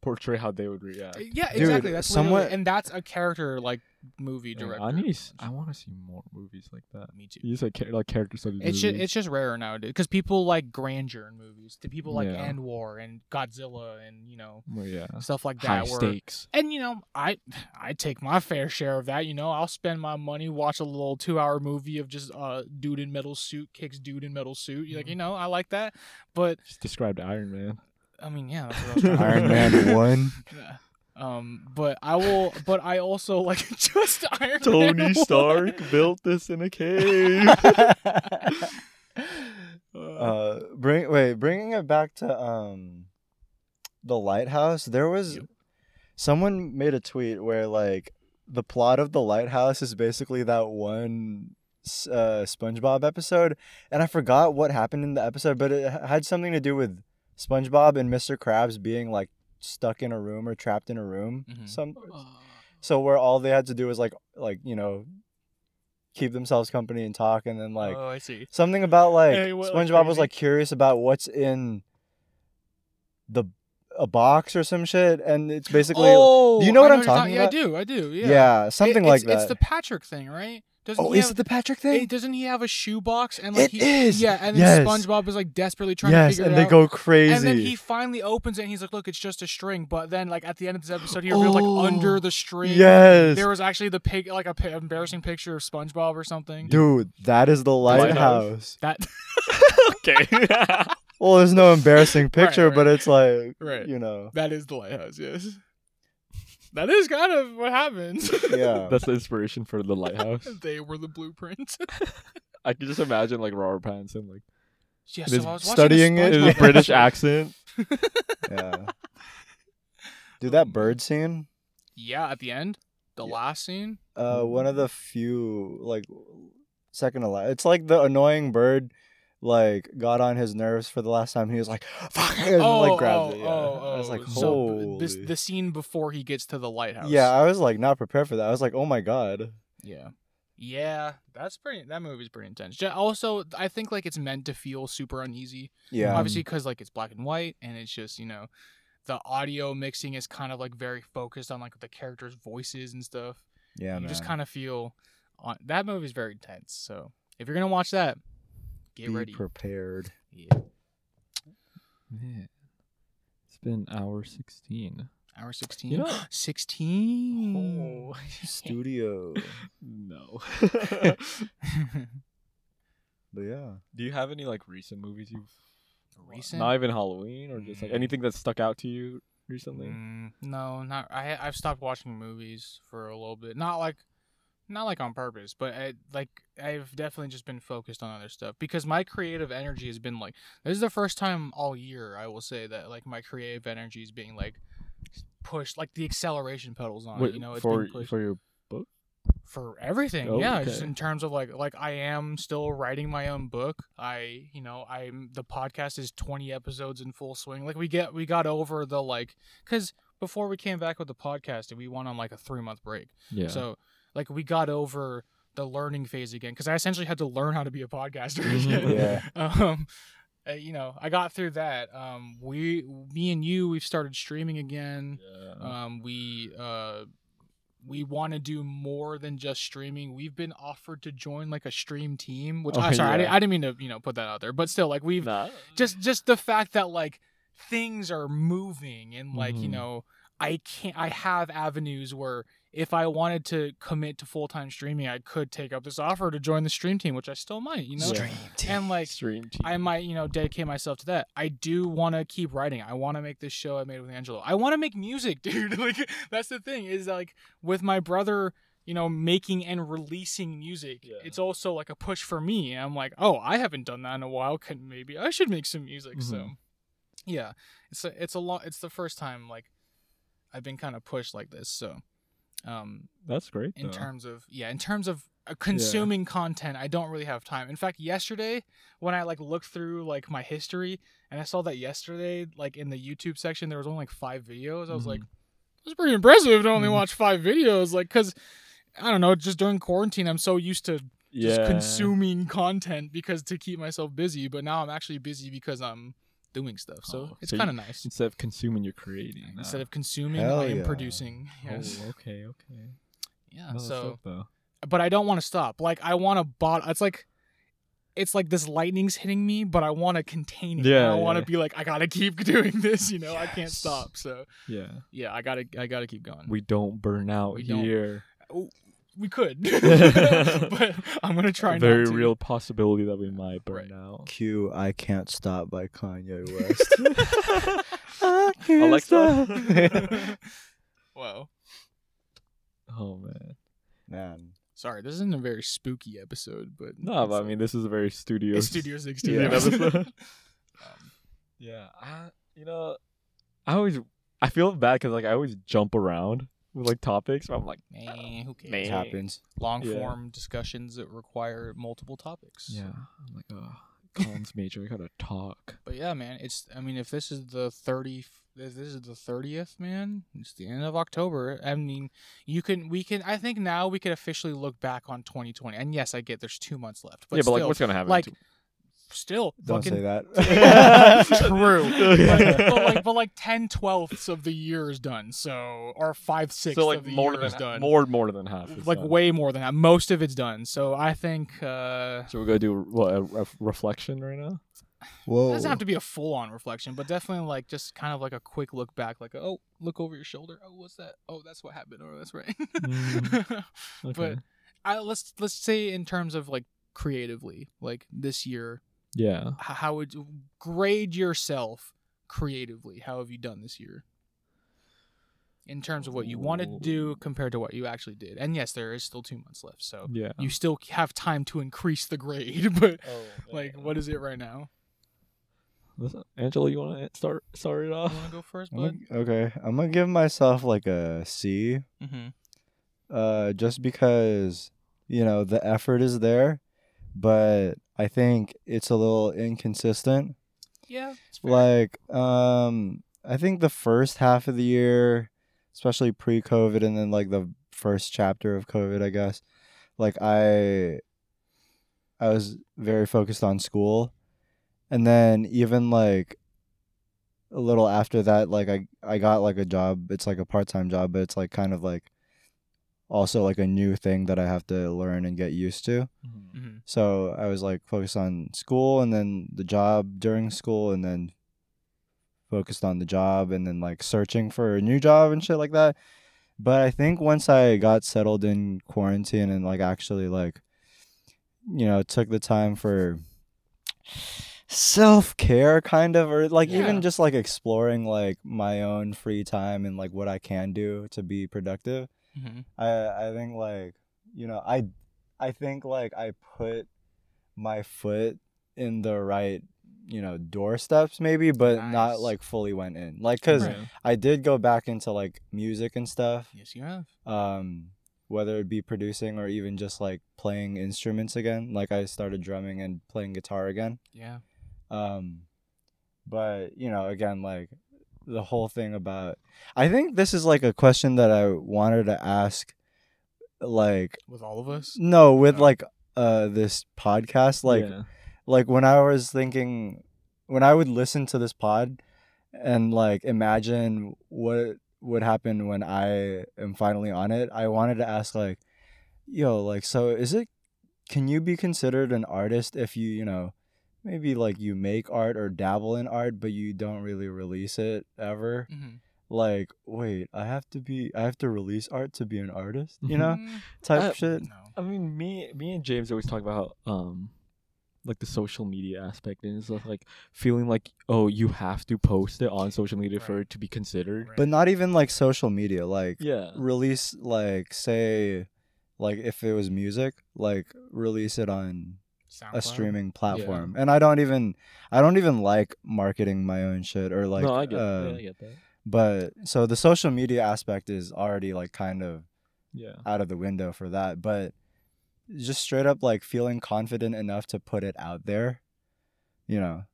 portray how they would react. Yeah, Dude, exactly. That's somewhat- somewhat, and that's a character like movie Yeah, director. I need, s- I want to see more movies like that. Me too. You just like like character studies. It's just, it's just rarer nowadays because people like grandeur in movies. The people like Yeah. End War and Godzilla and you know Well, yeah, stuff like high that. where, stakes. and you know, I I take my fair share of that. You know, I'll spend my money watch a little two hour movie of just uh dude in metal suit kicks dude in metal suit. You're like, you know, I like that. But Just described Iron Man. I mean, yeah, that's what I was Iron Man one. [laughs] Yeah. Um, but I will. But I also like [laughs] just Iron Man. one. Tony Stark built this in a cave. [laughs] uh, bring wait, bringing it back to um, the lighthouse. There was Yep. someone made a tweet where like the plot of the lighthouse is basically that one uh, SpongeBob episode, and I forgot what happened in the episode, but it had something to do with SpongeBob and Mr. Krabs being like stuck in a room or trapped in a room. Mhm. Some so where all they had to do was like like you know keep themselves company and talk, and then like oh, I see. something about like Hey, what, like, SpongeBob was like curious about what's in the a box or some shit, and it's basically oh, do you know what I I'm you're talking Yeah. I do. I do. Yeah. yeah, something It- like that. It's the Patrick thing, right? Doesn't oh, he is have, it the Patrick hey, thing? doesn't he have a shoebox and like It he, is! Yeah, and then Yes. SpongeBob is like desperately trying to figure it out. yes, and they go crazy. And then he finally opens it and he's like, look, it's just a string. But then, like, at the end of this episode, he revealed, Oh, like, under the string, yes, there was actually the pig, like, a pi- embarrassing picture of SpongeBob or something. dude, that is the Lighthouse. lighthouse. That, [laughs] okay. [laughs] Well, there's no embarrassing picture, right. but it's like right. you know, That is the lighthouse, yes. That is kind of what happens. [laughs] yeah. That's the inspiration for the lighthouse. [laughs] they were the blueprint. [laughs] I can just imagine like Robert Pattinson like yeah, so I was studying it in a British accent. yeah. Dude, that bird scene. Yeah, at the end, the Yeah. last scene. Uh, one of the few like second to last. It's like the annoying bird, like got on his nerves for the last time. He was like, "Fuck!" [laughs] and like oh, grabbed oh, it. Yeah. Oh, I was like, so "Holy!" this the scene before he gets to the lighthouse. yeah, I was like not prepared for that. I was like, "Oh my god!" Yeah. Yeah, that's pretty. That movie's pretty intense. Also, I think like it's meant to feel super uneasy. Yeah, Obviously, because like it's black and white, and it's just you know, the audio mixing is kind of like very focused on like the characters' voices and stuff. yeah, you man. just kind of feel on that movie's very intense. So if you're gonna watch that, get be ready. prepared. yeah. Man. It's been hour sixteen. Hour sixteen. You know- [gasps] sixteen. [laughs] Studio, [laughs] No. [laughs] but yeah. Do you have any like recent movies you've Recent? Not even Halloween or just like Mm. anything that stuck out to you recently? Mm, no, not I. I've stopped watching movies for a little bit. Not like, not like on purpose, but I, like I've definitely just been focused on other stuff because my creative energy has been like. This is the first time all year I will say that like my creative energy is being like pushed, like the acceleration pedals on. it, Wait, you know, it's for been pushed for your book for everything. Oh, yeah, just in terms of like like I am still writing my own book. I you know I'm the podcast is 20 episodes in full swing. Like we get we got over the like because before we came back with the podcast, we went on like a three month break. yeah. So like we got over the learning phase again because I essentially had to learn how to be a podcaster Mhm. again. Yeah. [laughs] Um, uh, you know, I got through that. Um, we, me and you, we've started streaming again. yeah. Um, we uh, we want to do more than just streaming. We've been offered to join like a stream team, which Oh, I'm sorry, I, yeah. didn't, I didn't mean to you know put that out there, but still, like we've Nah. just just the fact that like things are moving and like you Mhm. know I can't I have avenues where if I wanted to commit to full time streaming, I could take up this offer to join the stream team, which I still might, you know. Stream team. And like stream team. I might, you know, dedicate myself to that. I do want to keep writing. I want to make this show I made with Angelo. I want to make music, [laughs] dude. like that's the thing is like with my brother, you know, making and releasing music. Yeah. It's also like a push for me. And I'm like, oh, I haven't done that in a while. Can maybe I should make some music. So, Mhm. yeah, it's a, it's a lot. It's the first time like I've been kind of pushed like this. So, um, That's great. in though. terms of yeah in terms of uh, consuming content i don't really have time in fact yesterday when i like looked through like my history and i saw that yesterday like in the youtube section there was only like five videos i was like that's pretty impressive to only Mhm. watch five videos like because i don't know just during quarantine i'm so used to just yeah. consuming content because to keep myself busy but now i'm actually busy because i'm doing stuff so Oh, it's so kind of nice Instead of consuming, you're creating. instead of consuming i am yeah. producing oh, yes Oh, okay, okay. yeah No, so dope, though. but I don't want to stop. Like I want to bot. It's like it's like this lightning's hitting me, but I want to contain it. Yeah, I want to yeah. be like I gotta keep [laughs] doing this. You know, I can't stop. So Yeah. yeah, I gotta I gotta keep going. We don't burn out We don't. Here. We could, [laughs] [laughs] but I'm gonna try. A very not to. real possibility that we might burn Right. out. Q I Can't Stop by Kanye [laughs] West. I can't Alexa. wow. Oh man. Man. Sorry, this isn't a very spooky episode, but No, it's but I a- mean this is a very studio. it's Studio 16 Yeah, episode. episode. um, Yeah, I, you know, I always I feel bad because like I always jump around with like topics. I'm like, eh, who cares? Man. It happens. Long Yeah. form discussions that require multiple topics. yeah, I'm like, oh, comms major, I gotta talk. [laughs] But yeah, man, it's. I mean, if this is the thirty, if this is the thirtieth, man, it's the end of October. I mean, you can, we can. I think now we can officially look back on 2020. And yes, I get there's two months left, but yeah, but like, still, what's gonna happen? like, to- still, Don't fucking say that. [laughs] true. [laughs] But, but like, but like ten twelfths of the year is done. So, or five sixths so like of the more year than is done. more more than half. is like done. way more than that. Most of it's done. So I think. uh So we're gonna do what a ref- reflection right now. It Whoa. doesn't have to be a full on reflection, but definitely like just kind of like a quick look back, like oh, look over your shoulder. Oh, what's that? Oh, that's what happened. Oh, that's right. Mm, [laughs] Okay. But I, let's let's say in terms of like creatively, like this year, yeah, how would you grade yourself creatively? How have you done this year? In terms of what you wanted to do compared to what you actually did, and yes, there is still two months left, so yeah. you still have time to increase the grade. [laughs] But oh, like, what is it right now? Listen, Angelo, you want to start start it You off? want to go first, I'm bud? gonna- okay, I'm gonna give myself like a C, Mm-hmm. uh, just because you know the effort is there, but I think it's a little inconsistent. Yeah. Like, um, I think the first half of the year, especially pre-COVID, and then like the first chapter of COVID, I guess, like I, I was very focused on school, and then even like a little after that, like I I got like a job. It's like a part-time job, but it's like kind of like also like a new thing that I have to learn and get used to. Mhm. So I was like focused on school and then the job during school and then focused on the job and then like searching for a new job and shit like that. But I think once I got settled in quarantine and like actually like you know, took the time for self care kind of or like Yeah. even just like exploring like my own free time and like what I can do to be productive. Mhm. I I think like you know I I think like I put my foot in the right you know doorsteps maybe but Nice. not like fully went in like because Right. I did go back into like music and stuff Yes, you have. um whether it be producing or even just like playing instruments again like I started drumming and playing guitar again Yeah. um but you know again like the whole thing about i think this is like a question that i wanted to ask like With all of us. no with Oh. like uh this podcast like yeah. like when i was thinking when i would listen to this pod and like imagine what would happen when i am finally on it i wanted to ask like yo like so is it can you be considered an artist if you you know maybe like you make art or dabble in art but you don't really release it ever Mm-hmm. like wait i have to be i have to release art to be an artist you know Mm, type Uh, shit no. I mean, me, me and James always talk about um, like the social media aspect and it's like feeling like oh, you have to post it on social media for it to be considered. Right. but not even like social media like Yeah. release like say like if it was music, like release it on a streaming platform. And I don't even I don't even like marketing my own shit or like no, I get, uh, yeah, I get that. but so the social media aspect is already like kind of Yeah. out of the window for that, but just straight up like feeling confident enough to put it out there. You know,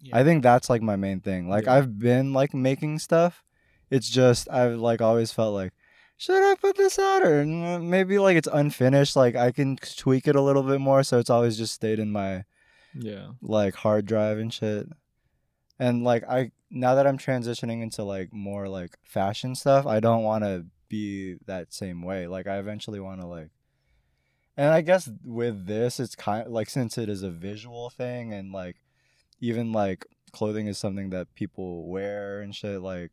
Yeah. I think that's like my main thing. Like Yeah. I've been like making stuff. It's just I've like always felt like should I put this out or maybe like it's unfinished like I can tweak it a little bit more so it's always just stayed in my Yeah. like hard drive and shit. And like I now that I'm transitioning into like more like fashion stuff, I don't want to be that same way. Like I eventually want to like and I guess with this it's kind like since it is a visual thing and like even like clothing is something that people wear and shit like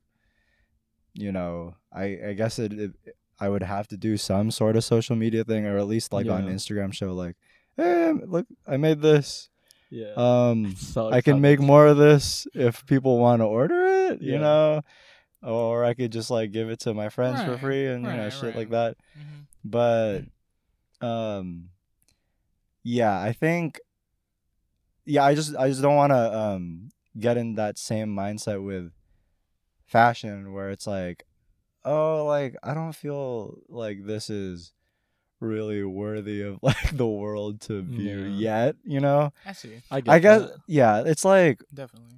you know, I I guess it, it I would have to do some sort of social media thing or at least like on Instagram show like hey look I made this Yeah. um [laughs] So I can make more of this if people want to order it, yeah. you know, or I could just like give it to my friends for free and you know right, shit like right. that. Mhm. But um yeah, I think yeah, I just I just don't want to um get in that same mindset with fashion where it's like oh like I don't feel like this is really worthy of [laughs] like the world to view Yeah. yet, you know? I see. I get I guess that. yeah, it's like Definitely.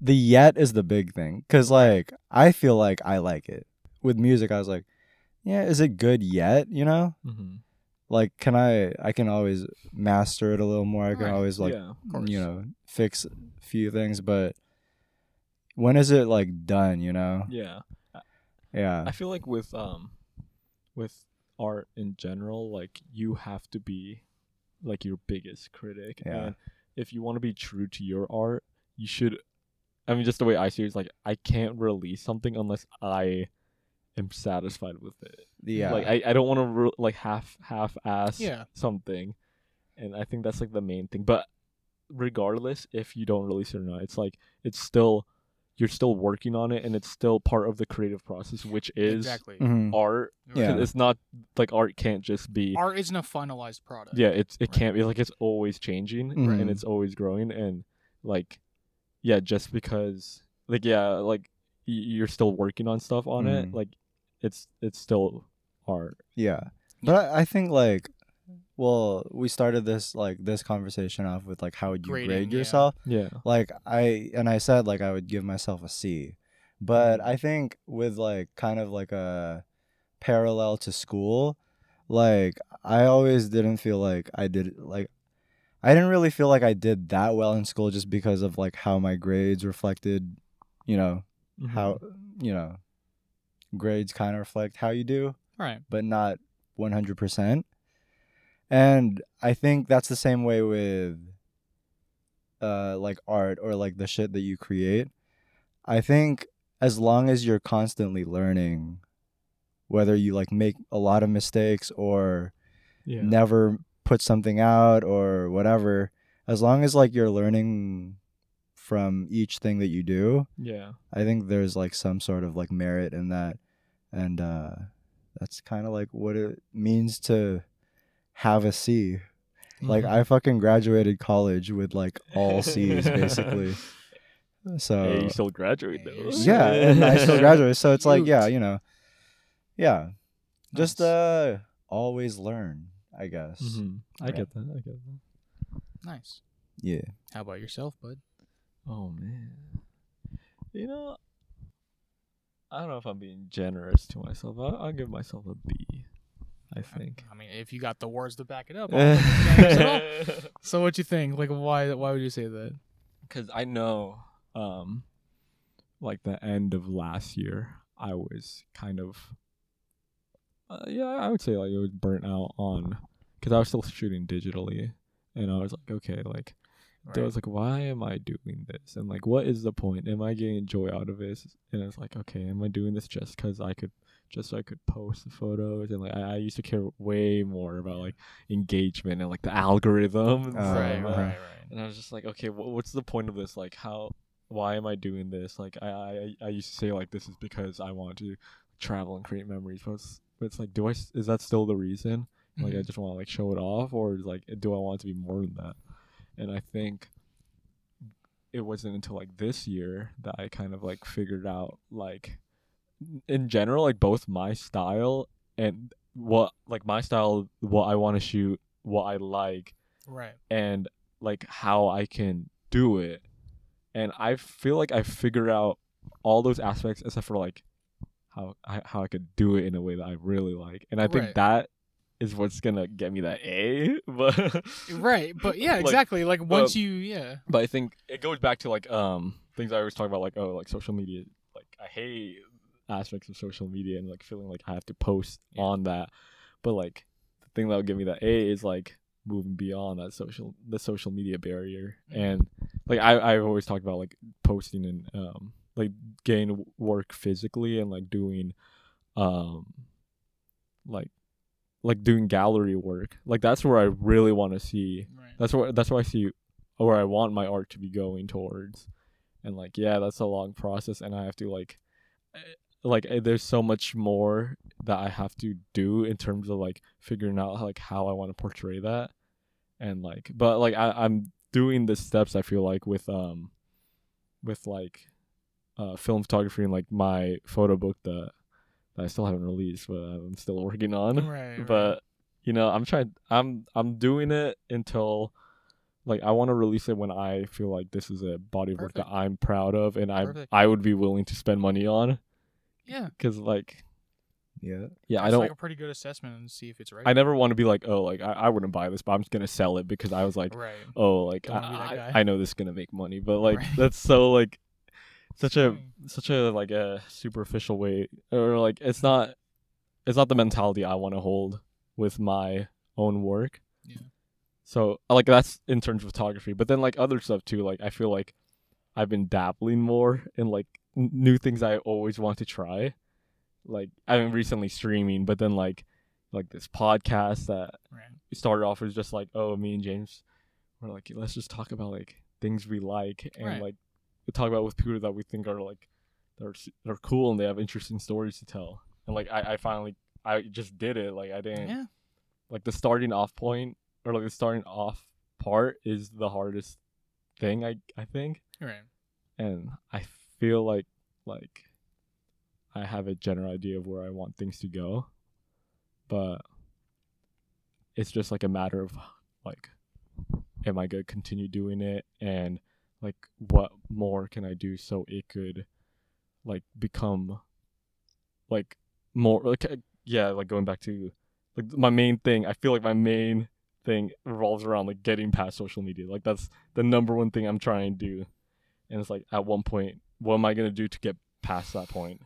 the yet is the big thing cuz like I feel like I like it. With music I was like, yeah, is it good yet, you know? Mhm. Like can I I can always master it a little more. I can Right. always like yeah. you know, fix a few things, but when is it like done, you know? Yeah. Yeah. I feel like with um with art in general, like you have to be like your biggest critic. Yeah. And if you want to be true to your art, you should I mean just the way I see it is like I can't release something unless I am satisfied with it. Yeah. Like I, I don't want to re- like half half ass Yeah. something. And I think that's like the main thing. But regardless if you don't release it or not, it's like it's still you're still working on it and it's still part of the creative process which is exactly. Mhm. art. 'Cause Yeah. It's not like art can't just be Art isn't a finalized product. yeah, it's it Right. can't be like it's always changing Mhm. and it's always growing and like yeah, just because like yeah, like you're still working on stuff on it, Mhm. like it's it's still art. Yeah. But I, I think like well, we started this like this conversation off with like how would you Grading, grade yeah. yourself? Yeah. Like I and I said like I would give myself a C. But I think with like kind of like a parallel to school, like I always didn't feel like I did like I didn't really feel like I did that well in school just because of like how my grades reflected, you know, Mhm. how you know grades kind of reflect how you do Right. but not 100%. And I think that's the same way with uh like art or like the shit that you create. I think as long as you're constantly learning whether you like make a lot of mistakes or yeah. never put something out or whatever, as long as like you're learning from each thing that you do, yeah. I think there's like some sort of like merit in that. And uh that's kind of like what it means to have a C. Like Mhm. I fucking graduated college with like all C's basically. [laughs] So hey, you still graduate though. yeah, I still graduate. So it's like yeah, you know. Yeah. Just uh always learn, I guess. Mhm. I Right. get that. I get that. Nice. Yeah. How about yourself, bud? Oh man. You know, I don't know if I'm being generous to myself. I'll, I'll give myself a B. I think. I mean, if you got the words to back it up. [laughs] I'll think it's generous at all. [laughs] so what do you think? Like, why? Why would you say that? Because I know, um, like the end of last year, I was kind of, uh, yeah, I would say like it was burnt out on, because I was still shooting digitally, and I was like, okay, like I was like, why am I doing this? And like, what is the point? Am I getting joy out of this? And it's like, okay, am I doing this just because I could, just so I could post the photos? And like, I, I used to care way more about like engagement and like the algorithm. and Uh, right, right, right. And I was just like, okay, wh- what's the point of this? Like, how, why am I doing this? Like, I, I, I used to say like, this is because I want to travel and create memories, but it's, but it's like, do I? is that still the reason? Like I Mhm. just want to like show it off, or like do I want it to be more than that? And I think it wasn't until like this year that I kind of like figured out like in general like both my style and what like my style what I want to shoot what I like Right. and like how I can do it. And I feel like I figured out all those aspects except for like how I, how I could do it in a way that I really like. And I think Right. that is what's gonna get me that A. [laughs] But Right. But yeah, [laughs] exactly. Like once um, you yeah. but I think it goes back to like um things I always talk about like oh like social media like I hate aspects of social media and like feeling like I have to post Yeah. on that. But like the thing that would give me that A is like moving beyond that social the social media barrier Mhm. and like I I've always talked about like posting and um like getting work physically and like doing um like like doing gallery work. Like that's where I really want to see Right. that's where that's where I see where I want my art to be going towards. And like yeah, that's a long process and I have to like like eh, there's so much more that I have to do in terms of like figuring out like how I want to portray that. And like but like I I'm doing the steps I feel like with um with like uh film photography and like my photo book that that I still haven't released but I'm still working on Right. right. but you know i'm trying i'm i'm doing it until like i want to release it when i feel like this is a body of work that i'm proud of and i Perfect. i would be willing to spend money on yeah. because like Yeah. yeah i That's don't like a pretty good assessment and see if it's right. i never want to be like oh like I, I wouldn't buy this but i'm just gonna sell it because i was like right. oh like Don't wanna be that I, guy. I, I know this is gonna make money but like Right. that's so like such a such a like a superficial way or like it's not it's not the mentality i want to hold with my own work Yeah. so like that's in terms of photography but then like other stuff too like i feel like i've been dabbling more in like n- new things i always want to try like i've been recently streaming but then like like this podcast that Right. started off as just like, oh, me and James, we're like, let's just talk about like things we like and Right. like we talk about with people that we think are like they're they're cool and they have interesting stories to tell. And like I, I finally I just did it. Like I didn't Yeah. like the starting off point or like the starting off part is the hardest thing I I think. Right. And I feel like like I have a general idea of where I want things to go. But it's just like a matter of like am I gonna continue doing it and like what more can I do so it could like become like more like uh, yeah like going back to like my main thing I feel like my main thing revolves around like getting past social media like that's the number one thing I'm trying to do and it's like at one point what am I gonna do to get past that point?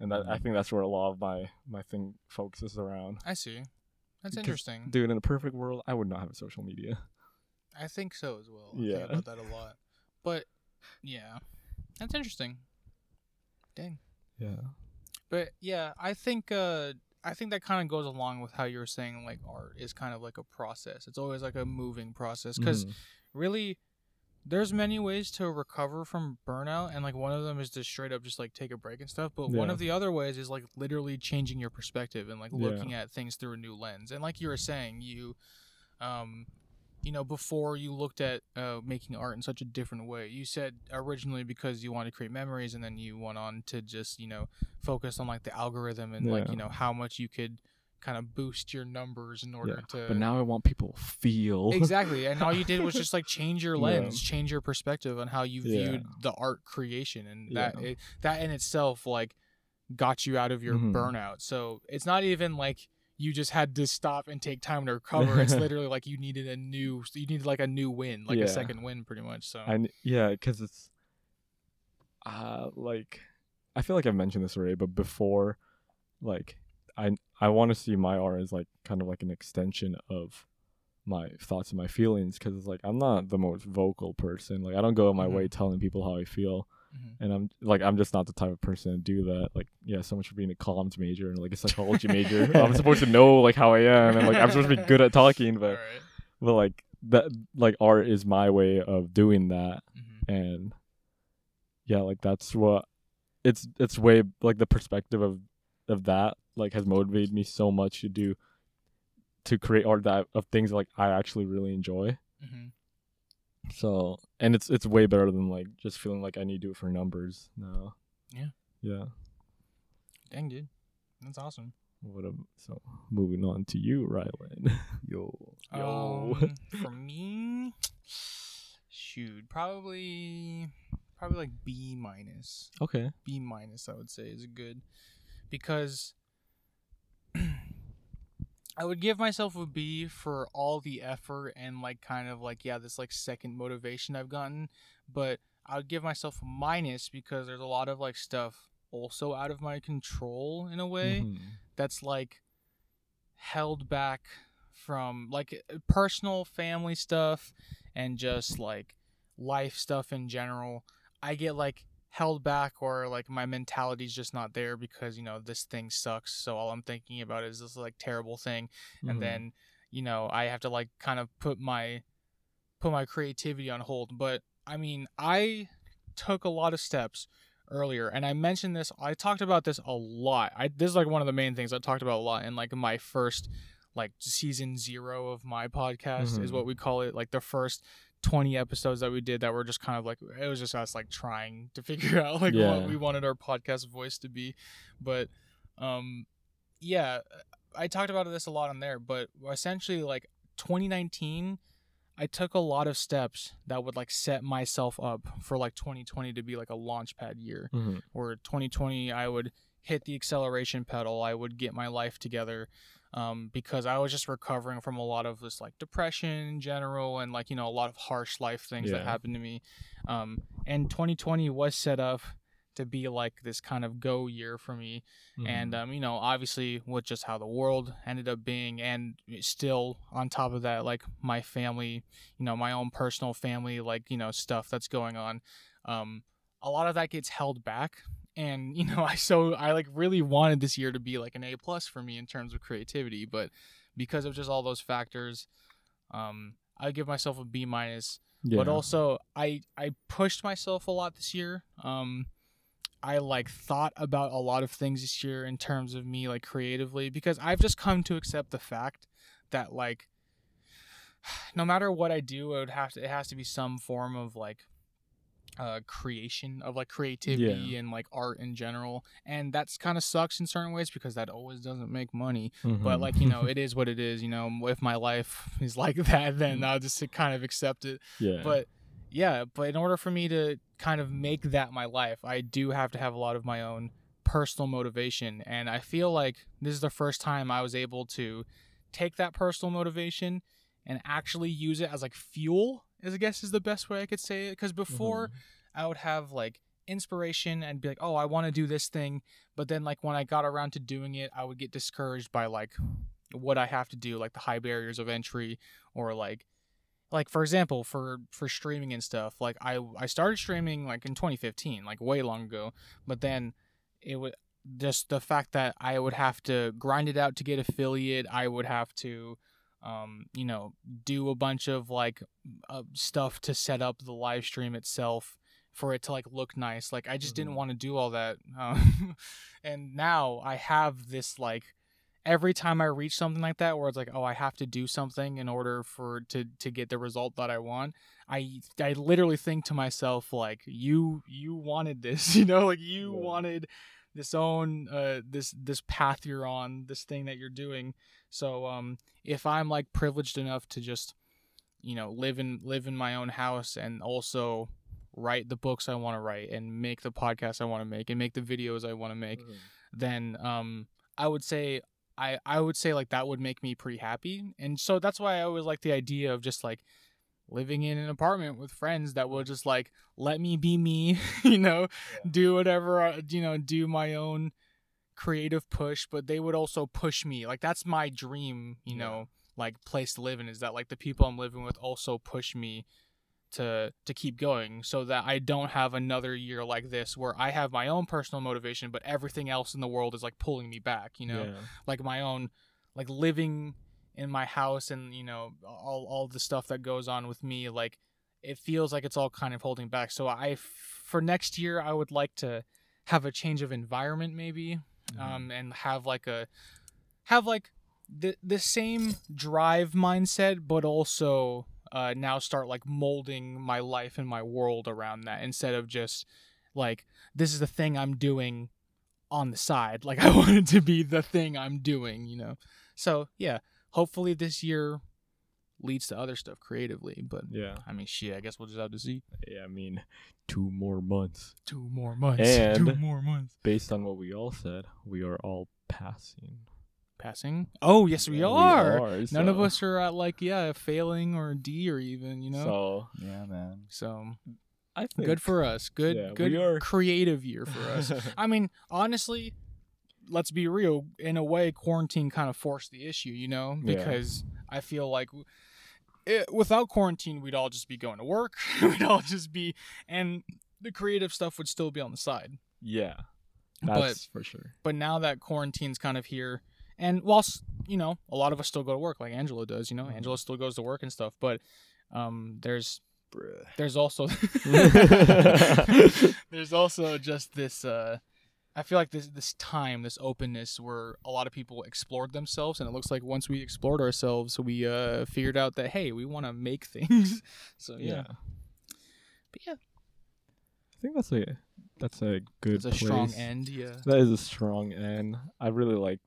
and that I think that's where a lot of my my thing focuses around I see. That's interesting. dude in a perfect world I would not have a social media I think so as well. I Yeah. think about that a lot. But yeah. That's interesting. Dang. yeah But yeah, I think uh I think that kind of goes along with how you were saying like art is kind of like a process. It's always like a moving process because Mhm. really there's many ways to recover from burnout and like one of them is to straight up just like take a break and stuff but one of the other ways is like literally changing your perspective and like Yeah. looking at things through a new lens and like you were saying you um you know before you looked at uh, making art in such a different way you said originally because you wanted to create memories and then you went on to just you know focus on like the algorithm and like you know how much you could kind of boost your numbers in order to but now I want people feel exactly and all you did was just like [laughs] change your Yeah. lens change your perspective on how you Yeah. viewed the art creation and that Yeah. it, that in itself like got you out of your Mhm. burnout so it's not even like you just had to stop and take time to recover it's [laughs] literally like you needed a new you needed like a new win like Yeah. a second win pretty much so kn- yeah, because it's uh like I feel like I've mentioned this already, but before, like I I want to see my art as like kind of like an extension of my thoughts and my feelings because it's like I'm not the most vocal person. Like I don't go out my Mhm. way telling people how I feel, Mhm. and I'm like I'm just not the type of person to do that. Like yeah, so much for being a comms major and like a psychology major. [laughs] I'm supposed to know like how I am and like I'm supposed to be good at talking, but [laughs] Alright. but like that like art is my way of doing that Mhm. and yeah like that's what it's it's way like the perspective of of that like has motivated me so much to do to create art that of things like I actually really enjoy. hmm So and it's it's way better than like just feeling like I need to do it for numbers now. Yeah. Yeah. Dang, dude, that's awesome. What a, so moving on to you, Rylan. Yo. [laughs] Yo. Um, for me, shoot, probably, probably like B minus. okay. B minus, I would say, is good because [clears throat] I would give myself a B for all the effort and like kind of like yeah, this like second motivation I've gotten, but I would give myself a minus because there's a lot of like stuff also out of my control in a way Mhm. that's like held back from like personal family stuff and just like life stuff in general i get like held back or like my mentality's just not there because you know this thing sucks so all i'm thinking about is this like terrible thing and then you know i have to like kind of put my put my creativity on hold but i mean i took a lot of steps earlier and i mentioned this i talked about this a lot i this is like one of the main things i talked about a lot in like my first like season zero of my podcast is Mhm. what we call it like the first 20 episodes that we did that were just kind of like it was just us like trying to [laughs] figure out like Yeah. what we wanted our podcast voice to be but um yeah i talked about this a lot on there but essentially like 2019 i took a lot of steps that would like set myself up for like 2020 to be like a launch pad year Mhm. or 2020 i would hit the acceleration pedal i would get my life together um, because i was just recovering from a lot of this like depression in general and like you know a lot of harsh life things that happened to me um, and 2020 was set up to be like this kind of go year for me and Mhm. um, you know obviously with just how the world ended up being and still on top of that like my family you know my own personal family like you know stuff that's going on um, a lot of that gets held back and you know [laughs] i so i like really wanted this year to be like an a plus for me in terms of creativity but because of just all those factors um i give myself a b minus yeah. but also i i pushed myself a lot this year um i like thought about a lot of things this year in terms of me like creatively because i've just come to accept the fact that like [sighs] no matter what i do it would have to it has to be some form of like uh creation of like creativity Yeah. and like art in general and that's kind of sucks in certain ways because that always doesn't make money but Mhm. like you know [laughs] it is what it is you know if my life [laughs] is like that then i'll just kind of accept it yeah. but yeah but in order for me to kind of make that my life i do have to have a lot of my own personal motivation and i feel like this is the first time i was able to take that personal motivation and actually use it as like fuel as i guess is the best way i could say it because before Mhm. I would have like inspiration and be like, oh, I want to do this thing. But then, like, when I got around to doing it, I would get discouraged by like what I have to do, like the high barriers of entry, or like, like for example, for for streaming and stuff. Like, I I started streaming like in 2015, like way long ago. But then it would just the fact that I would have to grind it out to get affiliate. I would have to um, you know, do a bunch of like uh, stuff to set up the live stream itself for it to like look nice. Like I just didn't Mhm. want to do all that. Um, [laughs] and now I have this like every time I reach something like that where it's like, oh, I have to do something in order for to to get the result that I want. I I literally think to myself like, you you wanted this, [laughs] you know, like you Yeah. wanted this own uh this this path you're on, this thing that you're doing. So um if I'm like privileged enough to just you know live in live in my own house and also write the books I want to write and make the podcast I want to make and make the videos I want to make Mhm. then um I would say I I would say like that would make me pretty happy. And so that's why I always like the idea of just like living in an apartment with friends that will just like let me be me, [laughs] you know, do whatever, I, you know, do my own creative push, but they would also push me. Like that's my dream, you Yeah. know, like place to live in is that like the people I'm living with also push me to to keep going so that I don't have another year like this where I have my own personal motivation but everything else in the world is like pulling me back, you know? Yeah. Like my own like living in my house and, you know, all all the stuff that goes on with me like it feels like it's all kind of holding back. So I for next year I would like to have a change of environment maybe Mhm. um and have like a have like the the same drive mindset, but also uh, now start like molding my life and my world around that instead of just like this is the thing I'm doing on the side. [laughs] Like I want it to be the thing I'm doing, you know. So yeah, hopefully this year leads to other stuff creatively. But Yeah. I mean, shit, I guess we'll just have to see. Yeah, I mean, two more months. Two more months. And- two more months. Based on what we all said, we are all passing. Passing. Oh yes, we Yeah, are. None of us are at like yeah, failing or D or even you know. So Yeah, man. So I think good for us. Good Yeah, good are- creative year for us. [laughs] I mean, honestly, let's be real. In a way, quarantine kind of forced the issue, you know, Yeah. because I feel like it, without quarantine, we'd all just be going to work. [laughs] we'd all just be, and the creative stuff would still be on the side. yeah, But- that's for sure. But now that quarantine's kind of here, and whilst you know a lot of us still go to work, like Angelo does, you know, Mhm. Angelo still goes to work and stuff. But um, there's Bruh. there's also [laughs] [laughs] there's also just this uh I feel like this this time, this openness where a lot of people explored themselves and it looks like once we explored ourselves we uh figured out that hey, we want to make things. [laughs] [laughs] so yeah. Yeah. But yeah, I think that's a that's a good. it's a strong place. end, yeah. That is a strong end. I really like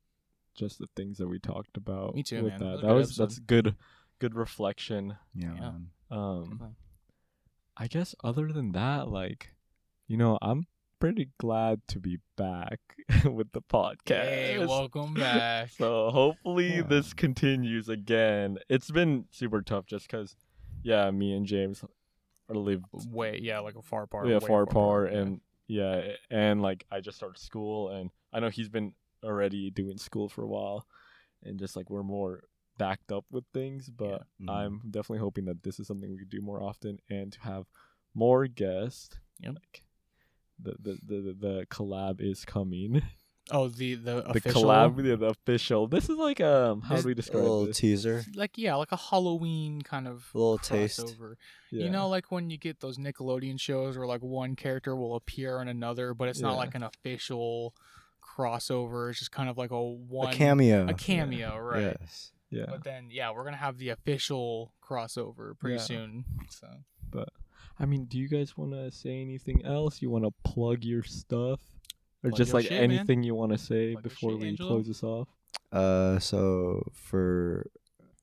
just the things that we talked about. Me too, with man. That, That was a that good was episode. that's good, good reflection. Yeah, Yeah. Um, I guess other than that, like, you know, I'm pretty glad to be back [laughs] with the podcast. Hey, welcome [laughs] back. So hopefully Yeah. this continues again. It's been super tough just because, yeah, me and James are live way yeah, like a far apart. yeah far apart, yeah. and yeah, and like I just started school, and I know he's been already doing school for a while, and just like we're more backed up with things, but Mhm. I'm definitely hoping that this is something we could do more often and to have more guests. Yep. Like the the the, the, the collab is coming. Oh, the the The official collab, yeah, the official. This is like um, how This- do we describe A describe little this? teaser. like yeah, like a Halloween kind of A little taste. crossover. Yeah. You know, like when you get those Nickelodeon shows where like one character will appear in another, but it's not like an official crossover. It's just kind of like a one a cameo. a cameo, right? Yes. yeah. But then yeah, we're gonna have the official crossover pretty Yeah. soon. So I mean, do you guys want to say anything else? You want to plug your stuff, or Plug just like shit, man. anything you want to say Plug before shit, we Angelo. close this off? Uh, so for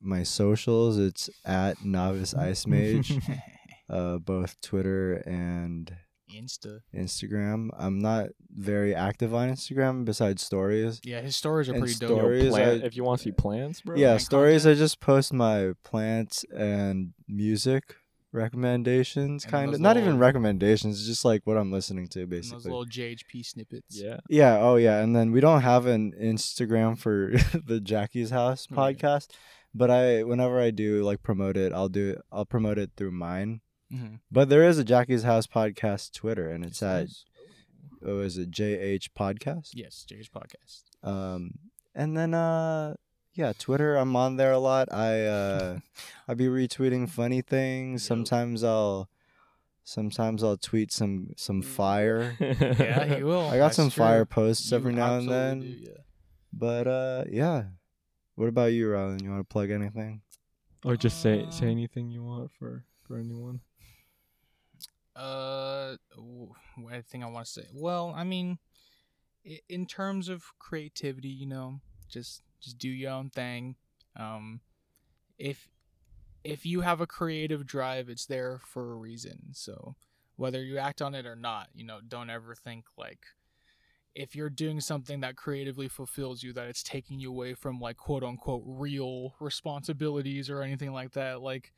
my socials, it's at novice [laughs] ice mage. [laughs] uh, both Twitter and Insta. Instagram. I'm not very active on Instagram besides stories. Yeah, his stories are And pretty dope. story- Stories, I- if you want to see plants, bro. yeah, and stories. I just post my plants and music recommendations, And kind those of. Not even little- recommendations, just like what I'm listening to, And those basically. little JHP snippets. yeah. Yeah. Oh, yeah. And then we don't have an Instagram for [laughs] the Jackie's House Yeah. podcast, but I, whenever I do like promote it, I'll do. I'll promote it through mine. Mm-hmm. But there is a Jackie's House podcast Twitter, and it's at Yes, oh, is it JH Podcast? yes, JH podcast. Um, and then uh, yeah, Twitter. I'm on there a lot. I uh, [laughs] I be retweeting funny things. Yep. Sometimes I'll, sometimes I'll tweet some some fire. [laughs] Yeah, he will. I got That's some true. fire posts You every now and then. do, yeah. But uh, yeah. What about you, Rylan? You want to plug anything? or just say say Uh, anything you want for for anyone. Uh, w- what thing I want to say? Well, I mean, in terms of creativity, you know, just just do your own thing. Um, if if you have a creative drive, it's there for a reason. So whether you act on it or not, you know, don't ever think like if you're doing something that creatively fulfills you that it's taking you away from like quote unquote real responsibilities or anything like that like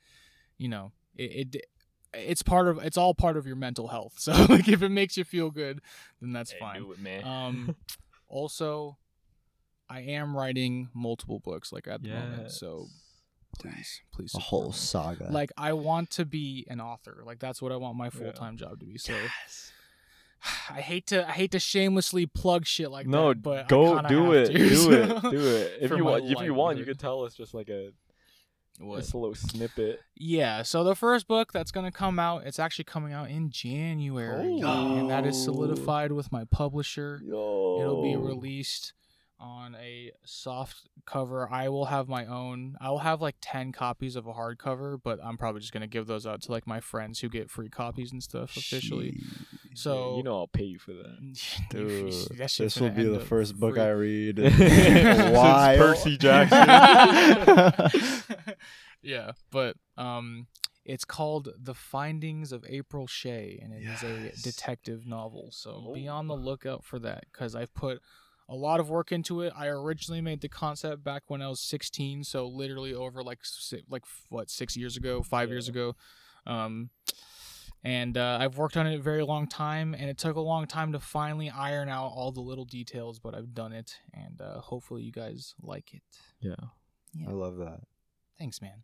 you know it, it it's part of it's all part of your mental health [laughs] so like if it makes you feel good then that's fine it, um [laughs] also i am writing multiple books like at the moment so please please A whole me. saga. like i want to be an author like that's what i want my full-time job to be so [sighs] I hate to I hate to shamelessly plug shit like no, that, No, but go kinda do have it, to, do [laughs] so- it, do it. [laughs] If you want, if you want, you livelihood. could tell us just like a What? just a little snippet. Yeah, so the first book that's gonna come out, it's actually coming out in January, Oh. and that is oh. solidified with my publisher. Yo, It'll be released on a soft cover. I will have my own. I will have like 10 copies of a hardcover, but I'm probably just going to give those out to like my friends who get free copies and stuff officially. So you know I'll pay you for that. [laughs] Dude, that this will be the first book free. I read. [laughs] Why? Percy Jackson. [laughs] yeah, but um, it's called The Findings of April Shea, and it is Yes. a detective novel. So be Oh. on the lookout for that because I've put a lot of work into it. I originally made the concept back when I was 16, so literally over like like what six years ago, five years ago. Um, and uh, I've worked on it a very long time, and it took a long time to finally iron out all the little details, but I've done it, and uh, hopefully you guys like it. Yeah. Yeah. I love that. Thanks, man.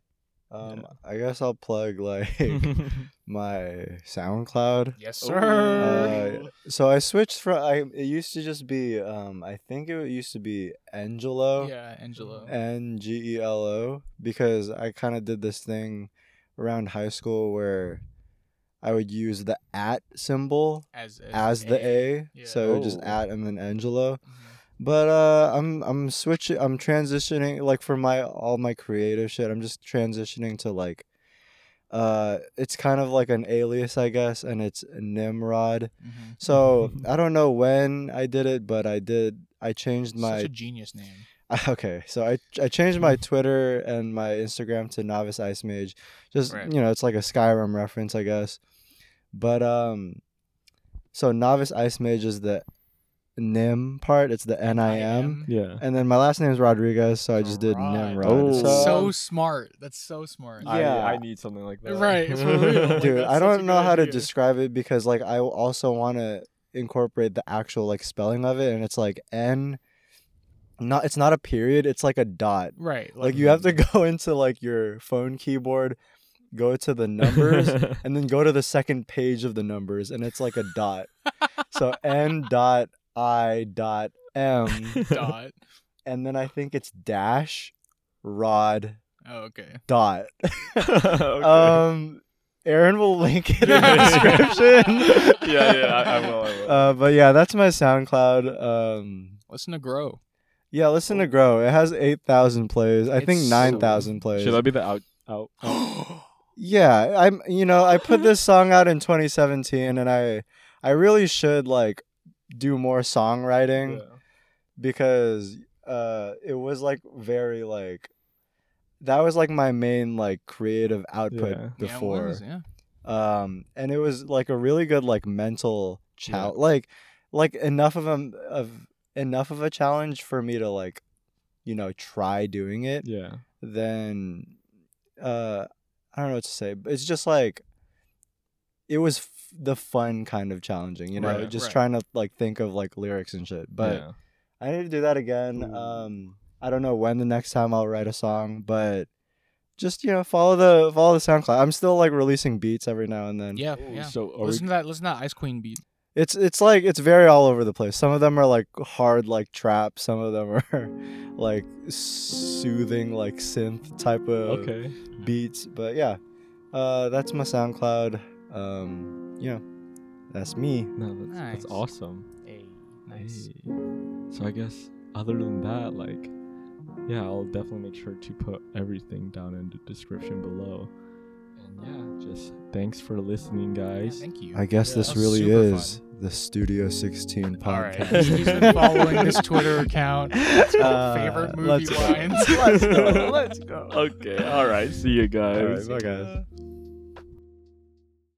Um, Yeah. I guess I'll plug like [laughs] my SoundCloud. Yes, sir. Uh, so I switched from I it used to just be um I think it used to be Angelo yeah, Angelo. N G E L O because I kind of did this thing around high school where I would use the at symbol as as the A, Yeah. so just Oh. at and then Angelo. Mhm. But uh, I'm I'm switching. I'm transitioning like for my all my creative shit. I'm just transitioning to like, uh, it's kind of like an alias, I guess, and it's Nimrod. Mhm. So [laughs] I don't know when I did it, but I did. I changed Such my a genius name. [laughs] okay. So I I changed my Twitter and my Instagram to Novice Ice Mage. Just Right. you know, it's like a Skyrim reference, I guess. But um, so Novice Ice Mage is the Nim part. It's the N I M. Yeah. And then my last name is Rodriguez, so I just did Right. Nimrod. Oh. So, so smart. That's so smart. I- Yeah. I, I need something like that. Right, for real. Like, [laughs] dude, that's I such a don't know good how to idea. describe it because like I also want to incorporate the actual like spelling of it, and it's like N. Not, it's not a period. It's like a dot. Right. Like you have to [laughs] go into like your phone keyboard, go to the numbers, [laughs] and then go to the second page of the numbers, and it's like a dot. so N dot I dot M, [laughs] dot. and then I think it's dash, rod, Oh, okay. [laughs] dot. okay. Um, Aaron will link it in the [laughs] description. yeah, yeah, I, I will. I will. Uh, but yeah, that's my SoundCloud. Um, Listen to grow. yeah, listen to Grow. It has eight thousand plays. I think It's so- nine thousand plays. Should I be the out out? [gasps] out? Yeah, I'm. You know, I put this song out in 2017, and I, I really should like do more songwriting Yeah. because uh, it was like very like. That was like my main like creative output Yeah. before. Yeah, it was, yeah. um and it was like a really good like mental Yeah. challenge like like enough of a of enough of a challenge for me to like you know try doing it Yeah. then uh i don't know what to say but it's just like it was f- the fun kind of challenging you know Right, just right. trying to like think of like lyrics and shit but yeah. i need to do that again um i don't know when the next time i'll write a song but just you know follow the follow the soundcloud i'm still like releasing beats every now and then Yeah, Ooh, yeah. So are Listen we, to that. Listen to that Ice Queen beat. it's it's like it's very all over the place some of them are like hard like trap some of them are [laughs] like soothing like synth type of okay. beats but yeah uh that's my soundcloud um yeah, that's me No, that's that's awesome. Hey, nice. Hey. So I guess other than that, like, yeah, I'll definitely make sure to put everything down in the description below. And yeah, just thanks for listening, Yeah, guys. thank you. i guess Yeah, this really super is the studio 16 All right. podcast He's been [laughs] following this Twitter account. Uh, Favorite movie let's go. lines. let's go [laughs] let's go okay, all right. See you guys. all right bye guys Uh,